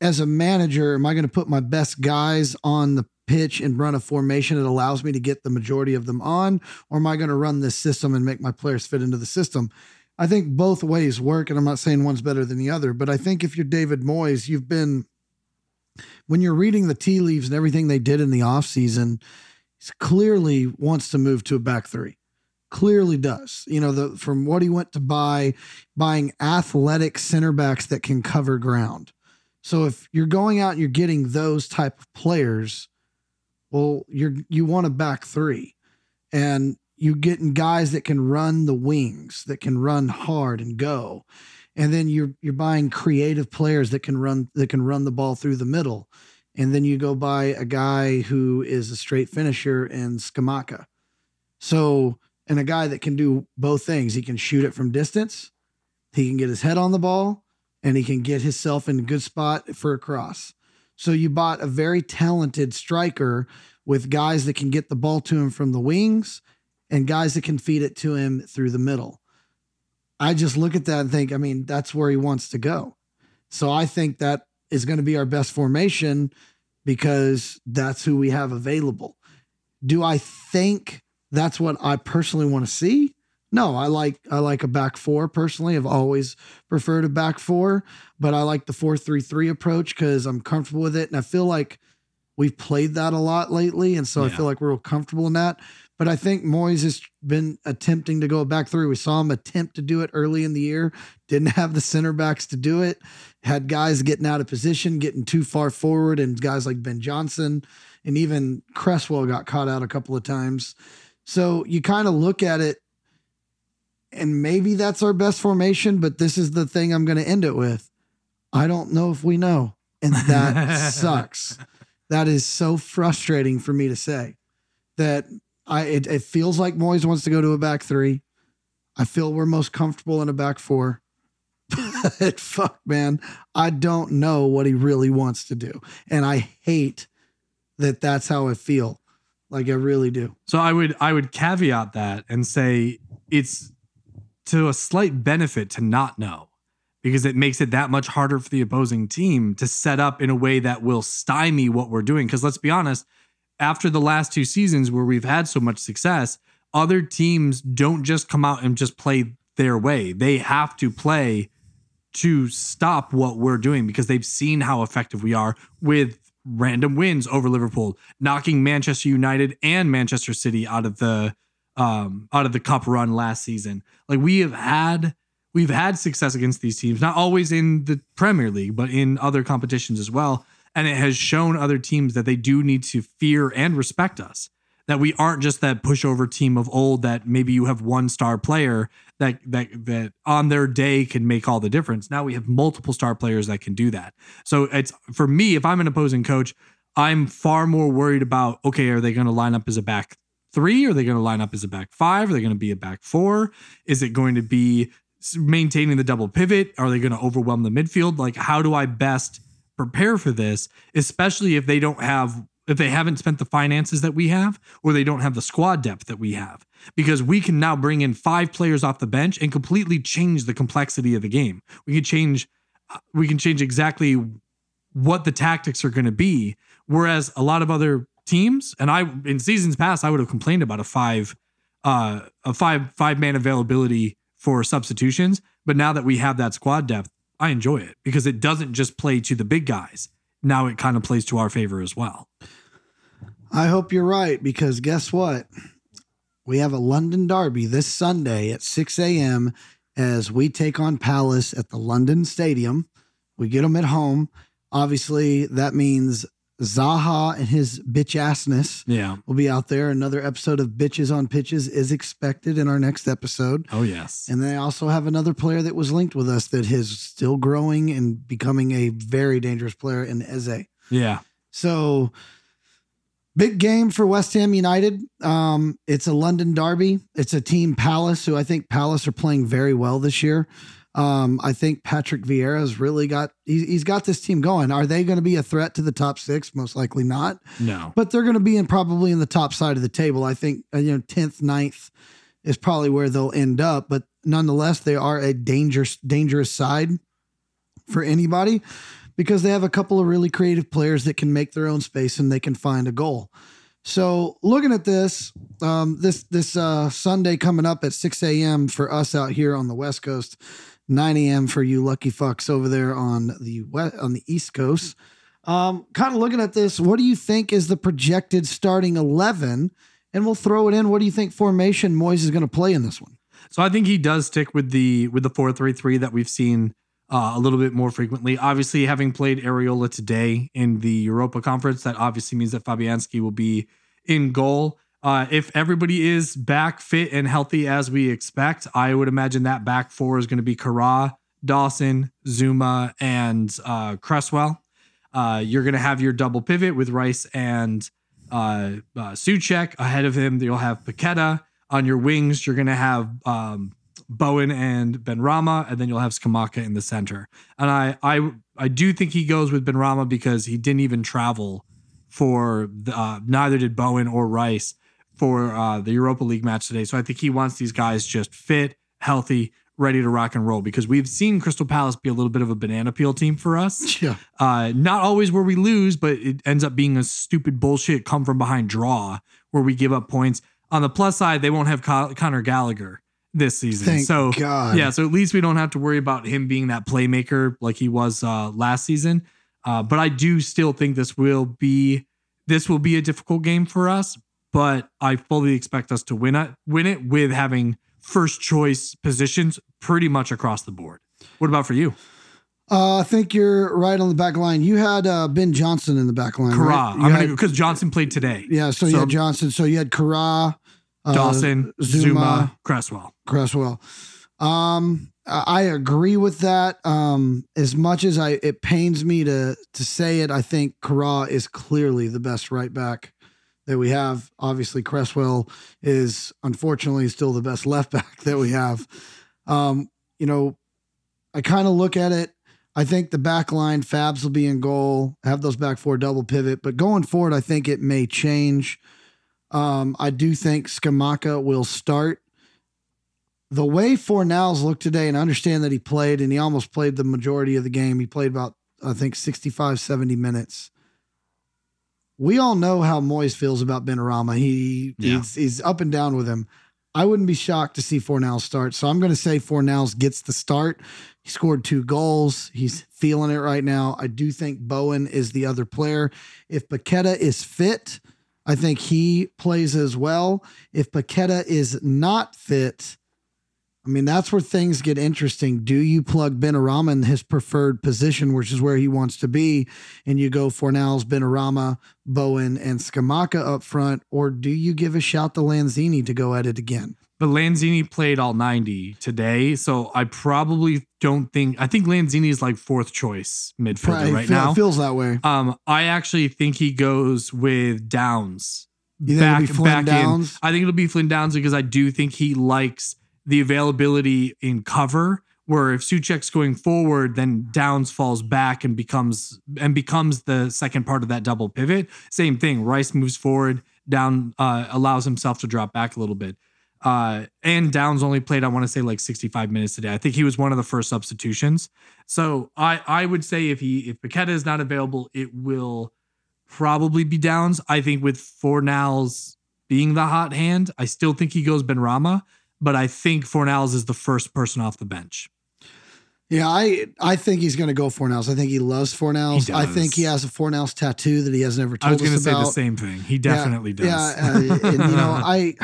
as a manager am i going to put my best guys on the pitch and run a formation that allows me to get the majority of them on? Or am i going to run this system and make my players fit into the system? I think both ways work, and I'm not saying one's better than the other, but I think if you're David Moyes, you've been when you're reading the tea leaves and everything they did in the offseason, he clearly wants to move to a back three. Clearly does. You know, the from what he went to buy, buying athletic center backs that can cover ground. So if you're going out and you're getting those type of players, well, you're you want a back three. And you're getting guys that can run the wings, that can run hard and go. And then you're you're buying creative players that can run that can run the ball through the middle. And then you go buy a guy who is a straight finisher in Scamacca. So, and a guy that can do both things. He can shoot it from distance, he can get his head on the ball, and he can get himself in a good spot for a cross. So you bought a very talented striker with guys that can get the ball to him from the wings and guys that can feed it to him through the middle. I just look at that and think, I mean, that's where he wants to go. So I think that is going to be our best formation because that's who we have available. Do I think that's what I personally want to see? No, I like I like a back four personally. I've always preferred a back four, but I like the four three three approach because I'm comfortable with it, and I feel like we've played that a lot lately, and so I feel like we're real comfortable in that. But I think Moyes has been attempting to go back through. We saw him attempt to do it early in the year. Didn't have the center backs to do it. Had guys getting out of position, getting too far forward, and guys like Ben Johnson and even Cresswell got caught out a couple of times. So you kind of look at it, and maybe that's our best formation. But this is the thing I'm going to end it with. I don't know if we know, and that sucks. That is so frustrating for me to say. That I it, it feels like Moyes wants to go to a back three. I feel we're most comfortable in a back four. But fuck, man, I don't know what he really wants to do, and I hate that. That's how I feel. Like I really do. So I would I would caveat that and say it's to a slight benefit to not know because it makes it that much harder for the opposing team to set up in a way that will stymie what we're doing because let's be honest after the last two seasons where we've had so much success other teams don't just come out and just play their way they have to play to stop what we're doing because they've seen how effective we are with random wins over Liverpool, knocking Manchester United and Manchester City out of the um out of the cup run last season. Like we have had we've had success against these teams, not always in the Premier League, but in other competitions as well. And it has shown other teams that they do need to fear and respect us. That we aren't just that pushover team of old that maybe you have one star player that that that on their day can make all the difference. Now we have multiple star players that can do that. So it's for me, if I'm an opposing coach, I'm far more worried about okay, are they going to line up as a back three? Are they going to line up as a back five? Are they going to be a back four? Is it going to be maintaining the double pivot? Are they going to overwhelm the midfield? Like, how do I best prepare for this, especially if they don't have if they haven't spent the finances that we have or they don't have the squad depth that we have. Because we can now bring in five players off the bench and completely change the complexity of the game. We can change uh, we can change exactly what the tactics are going to be. Whereas a lot of other teams and i in seasons past i would have complained about a five uh a five five man availability for substitutions. But now that we have that squad depth i enjoy it because it doesn't just play to the big guys now it kind of plays to our favor as well I hope you're right because guess what? We have a London derby this Sunday at 6 a.m. as we take on Palace at the London Stadium. We get them at home. Obviously, that means Zaha and his bitch assness Yeah. will be out there. Another episode of Bitches on Pitches is expected in our next episode. Oh yes. And they also have another player that was linked with us that is still growing and becoming a very dangerous player in Eze. Yeah. So big game for West Ham United. Um, it's a London derby. It's a team Palace, who I think Palace are playing very well this year. Um, I think Patrick Vieira's really got he, he's got this team going. Are they going to be a threat to the top six? Most likely not No. but they're going to be in probably in the top side of the table. I think uh, you know tenth, 9th is probably where they'll end up. But nonetheless, they are a dangerous, dangerous side for anybody because they have a couple of really creative players that can make their own space and they can find a goal. So looking at this, um, this this uh, Sunday coming up at six a.m. for us out here on the West Coast, nine a.m. for you lucky fucks over there on the west, on the East Coast. Um, kind of looking at this, what do you think is the projected starting 11? And we'll throw it in. What do you think formation Moyes is going to play in this one? So I think he does stick with the with the four three three that we've seen uh, a little bit more frequently. Obviously, having played Areola today in the Europa Conference, that obviously means that Fabianski will be in goal. Uh, if everybody is back fit and healthy as we expect, I would imagine that back four is going to be Kehrer, Dawson, Zouma, and uh, Cresswell. Uh, you're going to have your double pivot with Rice and uh, uh, Soucek ahead of him. You'll have Paqueta on your wings. You're going to have um, Bowen and Benrahma, and then you'll have Scamacca in the center. And I, I, I do think he goes with Benrahma because he didn't even travel for the, uh, neither did Bowen or Rice for uh, the Europa League match today. So I think he wants these guys just fit, healthy, ready to rock and roll because we've seen Crystal Palace be a little bit of a banana peel team for us. Yeah. Uh, not always where we lose, but it ends up being a stupid bullshit come from behind draw where we give up points. On the plus side, they won't have Con- Conor Gallagher this season. Thank so God. yeah, so at least we don't have to worry about him being that playmaker like he was uh, last season. Uh, but I do still think this will be this will be a difficult game for us. But I fully expect us to win it, win it with having first choice positions pretty much across the board. What about for you? Uh, I think you're right on the back line. You had uh, Ben Johnson in the back line. Kehrer. right? I'm You gonna had- because Johnson played today. yeah, so, you had Johnson. So you had Kehrer, uh, Dawson, Zouma, Zouma, Cresswell. Cresswell. Um, I I agree with that. Um, as much as I, it pains me to to say it, I think Kehrer is clearly the best right back that we have. Obviously, Cresswell is unfortunately still the best left back that we have. Um, you know, I kind of look at it. I think the back line, Fabs will be in goal, have those back four double pivot, but going forward, I think it may change. Um, I do think Scamacca will start the way Fornals looked today, and I understand that he played and he almost played the majority of the game. He played about, I think, 65, 70 minutes. We all know how Moyes feels about Benrahma. He Yeah. he's, he's up and down with him. I wouldn't be shocked to see Fornals start. So I'm going to say Fornals gets the start. He scored two goals. He's feeling it right now. I do think Bowen is the other player. If Paqueta is fit, I think he plays as well. If Paqueta is not fit, I mean, that's where things get interesting. Do you plug Benrahma in his preferred position, which is where he wants to be, and you go for Fornals, Benrahma, Bowen, and Scamacca up front, or do you give a shout to Lanzini to go at it again? But Lanzini played all 90 today, so I probably don't think I think Lanzini is like fourth choice midfielder Probably right feel- now. feels that way. Um, I actually think he goes with Downes. You be Flynn Downes? in. I think it'll be Flynn Downes because I do think he likes the availability in cover. Where if Soucek's going forward, then Downes falls back and becomes and becomes the second part of that double pivot. Same thing. Rice moves forward, Down uh, allows himself to drop back a little bit. Uh, and Downes only played, I want to say, like 65 minutes today. I think he was one of the first substitutions. So I I would say if he if Paqueta is not available, it will probably be Downes. I think with Fornals being the hot hand, I still think he goes Benrahma, but I think Fornals is the first person off the bench. Yeah, I I think he's going to go Fornals. I think he loves Fornals. He I think he has a Fornals tattoo that he has never told I was going to us say about. the same thing. He definitely does. Yeah, uh, and you know, I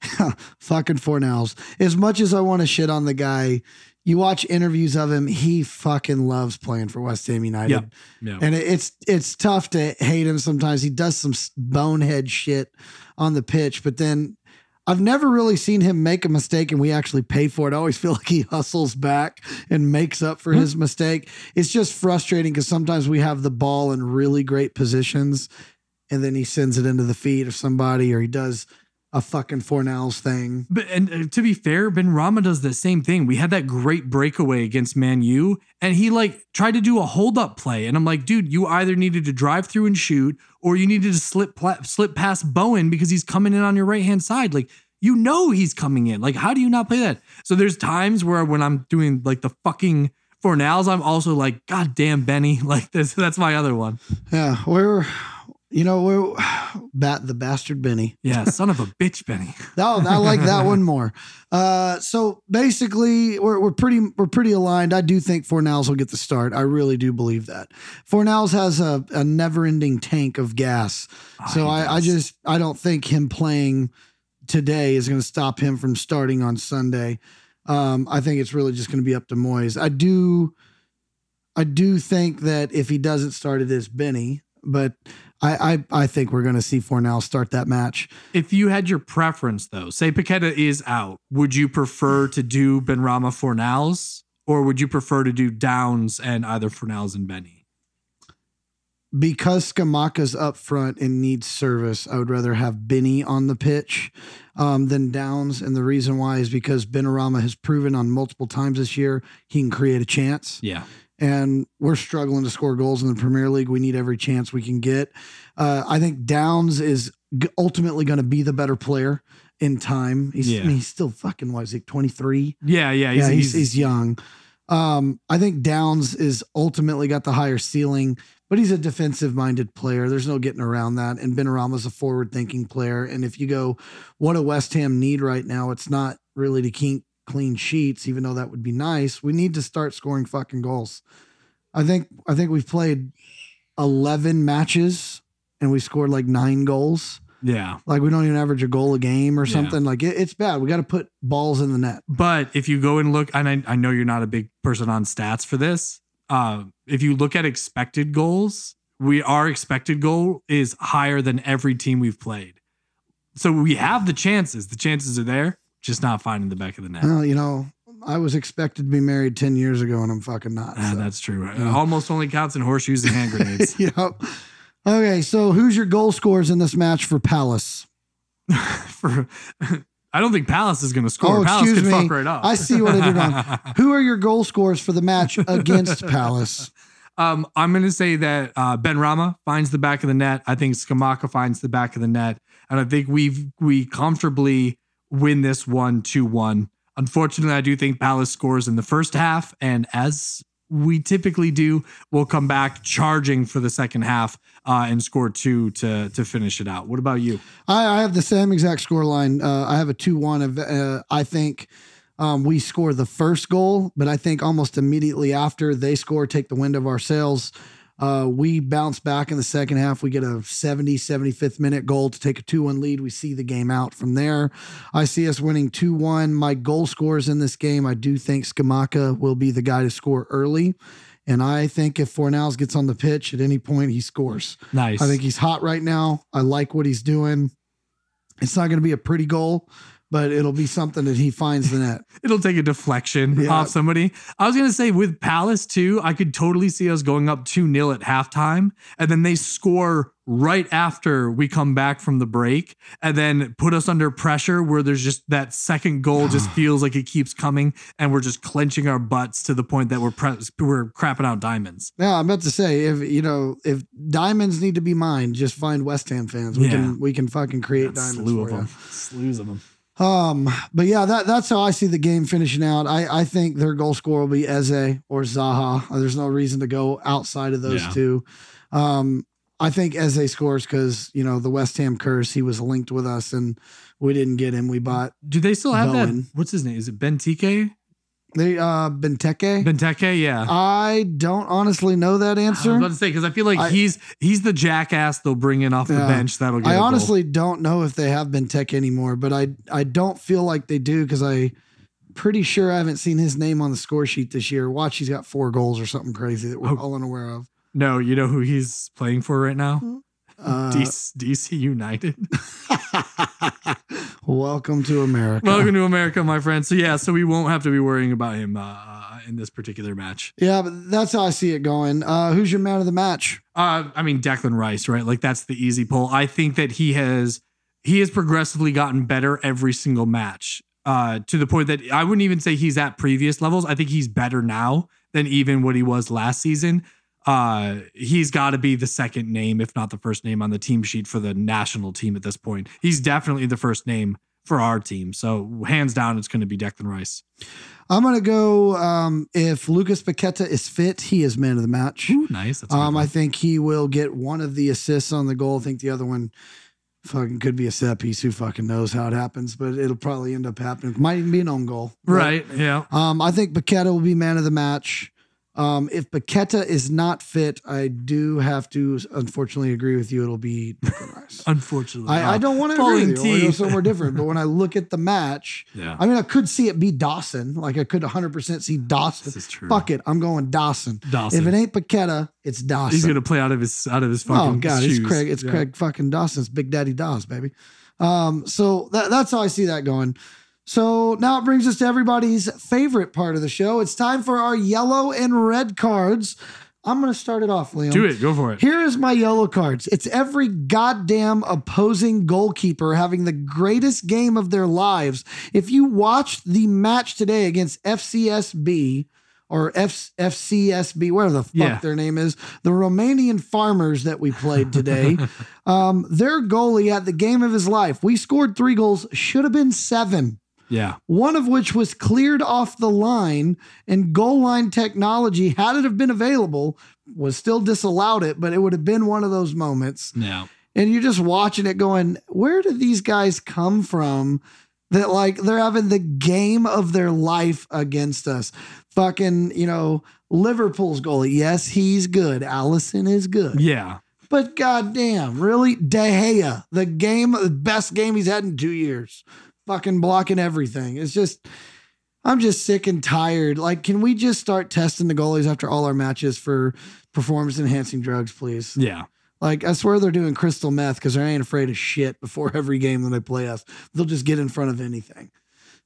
fucking Fornals. As much as I want to shit on the guy, you watch interviews of him, he fucking loves playing for West Ham United. Yep. Yeah. And it's it's tough to hate him sometimes. He does some bonehead shit on the pitch, but then I've never really seen him make a mistake and we actually pay for it. I always feel like he hustles back and makes up for mm-hmm. his mistake. It's just frustrating because sometimes we have the ball in really great positions and then he sends it into the feet of somebody or he does a fucking Fornals thing. But and to be fair, Benrahma does the same thing. We had that great breakaway against Man U, and he like tried to do a hold up play, and I'm like, dude, you either needed to drive through and shoot, or you needed to slip pla- slip past Bowen because he's coming in on your right hand side. Like you know he's coming in. Like how do you not play that? So there's times where when I'm doing like the fucking Fornals, I'm also like, God damn Benny, like this. That's my other one. Yeah, we're you know, we're bat the bastard Benny. Yeah, son of a bitch, Benny. Oh, I like that one more. Uh, so basically, we're we're pretty we're pretty aligned. I do think Fornals will get the start. I really do believe that. Fornals has a, a never ending tank of gas. So Oh, he I, I just I don't think him playing today is going to stop him from starting on Sunday. Um, I think it's really just going to be up to Moyes. I do, I do think that if he doesn't start, it is Benny. But I I, I think we're going to see Fornals start that match. If you had your preference, though, say Paqueta is out, would you prefer to do Benrahma Fornals or would you prefer to do Downes and either Fornals and Benny? because Scamacca's up front and needs service, I would rather have Benny on the pitch um, than Downes. And the reason why is because Benrahma has proven on multiple times this year he can create a chance. Yeah. And we're struggling to score goals in the Premier League. We need every chance we can get. Uh, I think Downes is ultimately going to be the better player in time. He's, Yeah. I mean, he's still fucking, what is he, 23? Yeah. Yeah. yeah, he's, he's young. Um, I think Downes is ultimately got the higher ceiling, but he's a defensive minded player. There's no getting around that. And Benrahma's a forward thinking player. And if you go, what a West Ham need right now, it's not really to keep clean sheets, even though that would be nice. We need to start scoring fucking goals. I think I think we've played 11 matches and we scored like nine goals. Yeah. Like we don't even average a goal a game or Yeah. something. Like it, it's bad. We got to put balls in the net. But if you go and look, and I, I know you're not a big person on stats for this. Uh, if you look at expected goals, we our expected goal is higher than every team we've played. So we have the chances. The chances are there, just not finding the back of the net. Well, you know, I was expected to be married 10 years ago and I'm fucking not. Ah, so. that's true. It almost only counts in horseshoes and hand grenades. yep. Okay, so who's your goal scorers in this match for Palace? For I don't think Palace is going to score. Oh, Palace excuse can me. fuck right off. I see what I did wrong. Who are your goal scorers for the match against Palace? Um, I'm going to say that uh, Benrahma finds the back of the net. I think Scamacca finds the back of the net, and I think we we comfortably win this one two one. Unfortunately, I do think Palace scores in the first half, and as we typically do, we'll come back charging for the second half uh, and score two to to finish it out. What about you? I, I have the same exact score line. Uh, I have a 2 1. Of, uh, I think um, we score the first goal, but I think almost immediately after they score, take the wind of our sails. Uh, we bounce back in the second half. We get a 70, 75th minute goal to take a 2 1 lead. We see the game out from there. I see us winning 2 1. My goal scores in this game, I do think Scamacca will be the guy to score early. And I think if Fornals gets on the pitch at any point, he scores. Nice. I think he's hot right now. I like what he's doing. It's not going to be a pretty goal, but it'll be something that he finds the net. It'll take a deflection Yeah. off somebody. I was going to say with Palace too, I could totally see us going up 2 0 at halftime and then they score right after we come back from the break and then put us under pressure where there's just that second goal just feels like it keeps coming and we're just clenching our butts to the point that we're pre- we're crapping out diamonds. Yeah, I'm about to say if you know if diamonds need to be mined, just find West Ham fans. We Yeah. can we can fucking create Got diamonds slew of them. Slews of them. Um, but yeah, that that's how I see the game finishing out. I I think their goal scorer will be Eze or Zaha. There's no reason to go outside of those Yeah. two. Um, I think Eze scores because you know the West Ham curse. He was linked with us, and we didn't get him. We bought Do they still have Bowen. that? What's his name? Is it Benteke? They uh Benteke. Benteke, yeah. I don't honestly know that answer. I was answer. about to say because I feel like I- he's he's the jackass they'll bring in off the bench that'll get. I a goal. honestly don't know if they have Benteke anymore, but I I don't feel like they do because I pretty sure I haven't seen his name on the score sheet this year. Watch, he's got four goals or something crazy that we're Oh. all unaware of. no. You know who he's playing for right now? Uh, DC, DC United. welcome to America. Welcome to America, my friend. So yeah, so we won't have to be worrying about him uh, in this particular match. Yeah, but that's how I see it going. Uh, who's your man of the match? Uh, I mean Declan Rice, right? Like that's the easy pull. I think that he has he has progressively gotten better every single match. Uh, to the point that I wouldn't even say he's at previous levels. I think he's better now than even what he was last season. Uh, he's got to be the second name, if not the first name on the team sheet for the national team at this point. He's definitely the first name for our team. So hands down, it's going to be Declan Rice. I'm gonna go. Um, if Lucas Paqueta is fit, he is man of the match. Ooh, nice. That's Um. I think he will get one of the assists on the goal. I think the other one fucking could be a set piece. Who fucking knows how it happens, but it'll probably end up happening. Might even be an own goal. But, right. Yeah. Um, I think Paqueta will be man of the match. Um, if Paqueta is not fit, I do have to unfortunately agree with you. It'll be Unfortunately, I, I don't want to agree with you. I go somewhere different. But when I look at the match, Yeah. I mean, I could see it be Dawson. Like I could 100% see Dawson. This is true. Fuck it, I'm going Dawson. Dawson. If it ain't Paqueta, it's Dawson. He's gonna play out of his out of his fucking Oh god, shoes. it's Craig. It's Yeah. Craig fucking Dawson's Big Daddy Dawes, baby. Um, so that, that's how I see that going. So now it brings us to everybody's favorite part of the show. It's time for our yellow and red cards. I'm gonna start it off, Liam. Do it. Go for it. Here is my yellow cards. It's every goddamn opposing goalkeeper having the greatest game of their lives. If you watched the match today against FCSB or F- FCSB, whatever the fuck Yeah. their name is, the Romanian farmers that we played today, um, their goalie had the game of his life. We scored three goals, should have been seven Yeah. one of which was cleared off the line and goal line technology had it have been available was still disallowed it but it would have been one of those moments Yeah. and you're just watching it going where did these guys come from that like they're having the game of their life against us fucking you know liverpool's goalie yes he's good Alisson is good Yeah. but goddamn, really? De Gea, the game, the best game he's had in two years, fucking blocking everything. It's just, I'm just sick and tired. Like, can we just start testing the goalies after all our matches for performance enhancing drugs, please? Yeah. Like, I swear they're doing crystal meth because they ain't afraid of shit before every game that they play us. They'll just get in front of anything.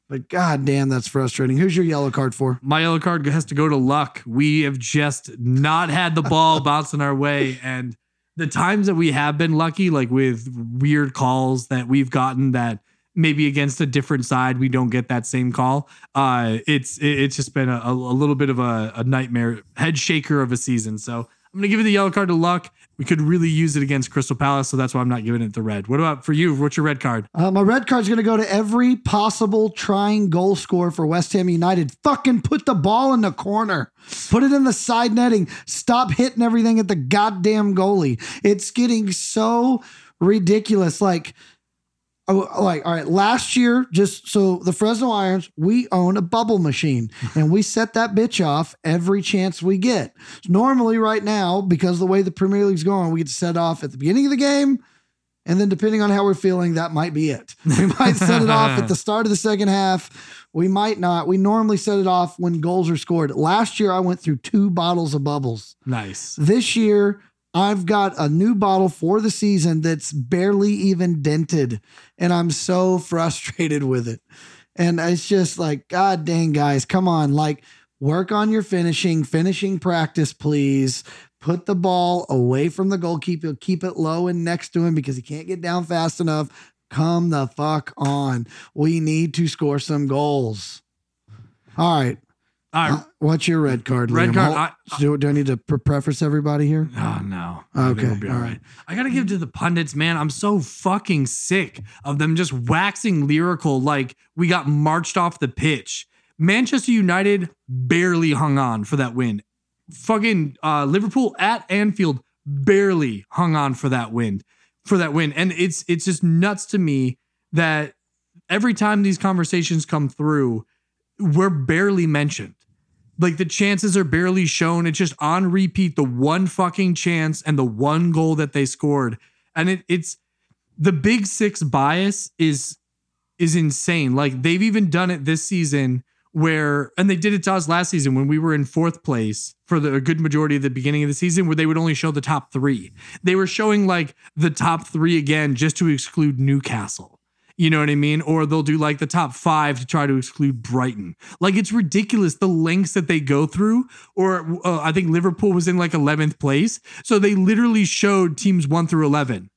But goddamn, that's frustrating. Who's your yellow card for? My yellow card has to go to luck. We have just not had the ball bouncing our way. And the times that we have been lucky, like with weird calls that we've gotten that maybe against a different side, we don't get that same call. Uh, it's it's just been a, a little bit of a, a nightmare, head shaker of a season. So I'm gonna give it the yellow card to luck. We could really use it against Crystal Palace, so that's why I'm not giving it the red. What about for you? What's your red card? Uh, my red card's to go to every possible trying goal scorer for West Ham United. Fucking put the ball in the corner. Put it in the side netting. Stop hitting everything at the goddamn goalie. It's getting so ridiculous. Like, like all right, last year, just so the Fresno Irons, we own a bubble machine and we set that bitch off every chance we get. Normally, right now, because the way the Premier League's going, we get to set off at the beginning of the game. And then, depending on how we're feeling, that might be it. We might set it off at the start of the second half. We might not. We normally set it off when goals are scored. Last year, I went through two bottles of bubbles. Nice. This year, I've got a new bottle for the season that's barely even dented. And I'm so frustrated with it. And it's just like, God dang, guys, come on. Like, work on your finishing, finishing practice, please. Put the ball away from the goalkeeper, keep it low and next to him because he can't get down fast enough. Come the fuck on. We need to score some goals. All right. All right. Uh, what's your red card? Red Liam? card, Hold- do, do I need to pre- preface everybody here? Oh no. I Okay, we'll be all right. right. I gotta give to the pundits, man. I'm so fucking sick of them just waxing lyrical like we got marched off the pitch. Manchester United barely hung on for that win. Fucking uh, Liverpool at Anfield barely hung on for that win. For that win. And it's it's just nuts to me that every time these conversations come through, we're barely mentioned. Like the chances are barely shown. It's just on repeat the one fucking chance and the one goal that they scored. And it, it's the big six bias is is insane. Like they've even done it this season where and they did it to us last season when we were in fourth place for the good majority of the beginning of the season where they would only show the top 3. They were showing like the top 3 again just to exclude Newcastle. You know what I mean? Or they'll do like the top five to try to exclude Brighton. Like it's ridiculous the lengths that they go through. Or uh, I think Liverpool was in like 11th place. So they literally showed teams one through 11.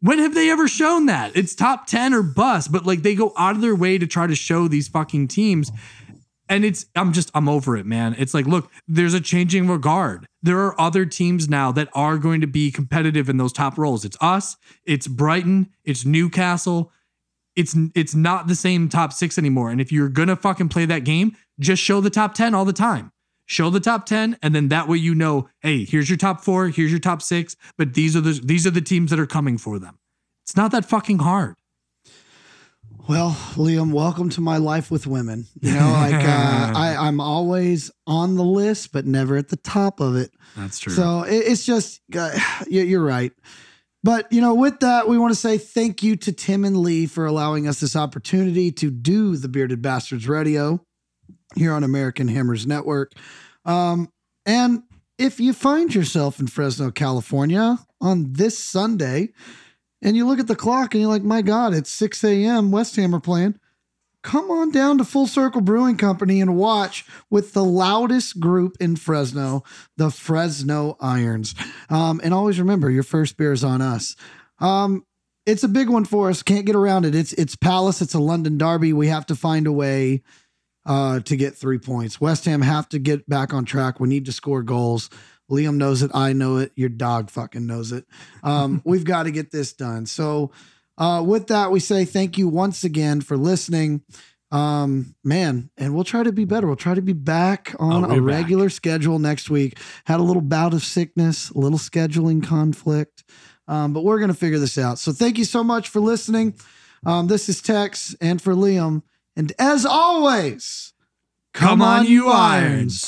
When have they ever shown that? It's top 10 or bust, but like they go out of their way to try to show these fucking teams. And it's, I'm just, I'm over it, man. It's like, look, there's a changing regard. There are other teams now that are going to be competitive in those top roles. It's us, it's Brighton, it's Newcastle, it's it's not the same top six anymore. And if you're gonna fucking play that game, just show the top 10 all the time. Show the top 10, and then that way you know, hey, here's your top four, here's your top six, but these are the these are the teams that are coming for them. It's not that fucking hard. Well, Liam, welcome to my life with women. You know, like uh, I, I'm always on the list, but never at the top of it. That's true. So it, it's just, uh, you- you're right. But, you know, with that, we want to say thank you to Tim and Lee for allowing us this opportunity to do the Bearded Bastards Radio here on American Hammers Network. Um, and if you find yourself in Fresno, California on this Sunday, and you look at the clock and you're like, my God, it's 6 a.m. West Ham are playing. Come on down to Full Circle Brewing Company and watch with the loudest group in Fresno, the Fresno Irons. Um, and always remember, your first beer is on us. Um, it's a big one for us. Can't get around it. It's it's Palace. It's a London derby. We have to find a way uh, to get three points. West Ham have to get back on track. We need to score goals. Liam knows it. I know it. Your dog fucking knows it. Um, we've got to get this done. So, uh, with that, we say thank you once again for listening. Um, man, and we'll try to be better. We'll try to be back on Oh, a we're back. regular schedule next week. Had a little bout of sickness, a little scheduling conflict, um, but we're going to figure this out. So, thank you so much for listening. Um, this is Tex and for Liam. And as always, Come on, you irons.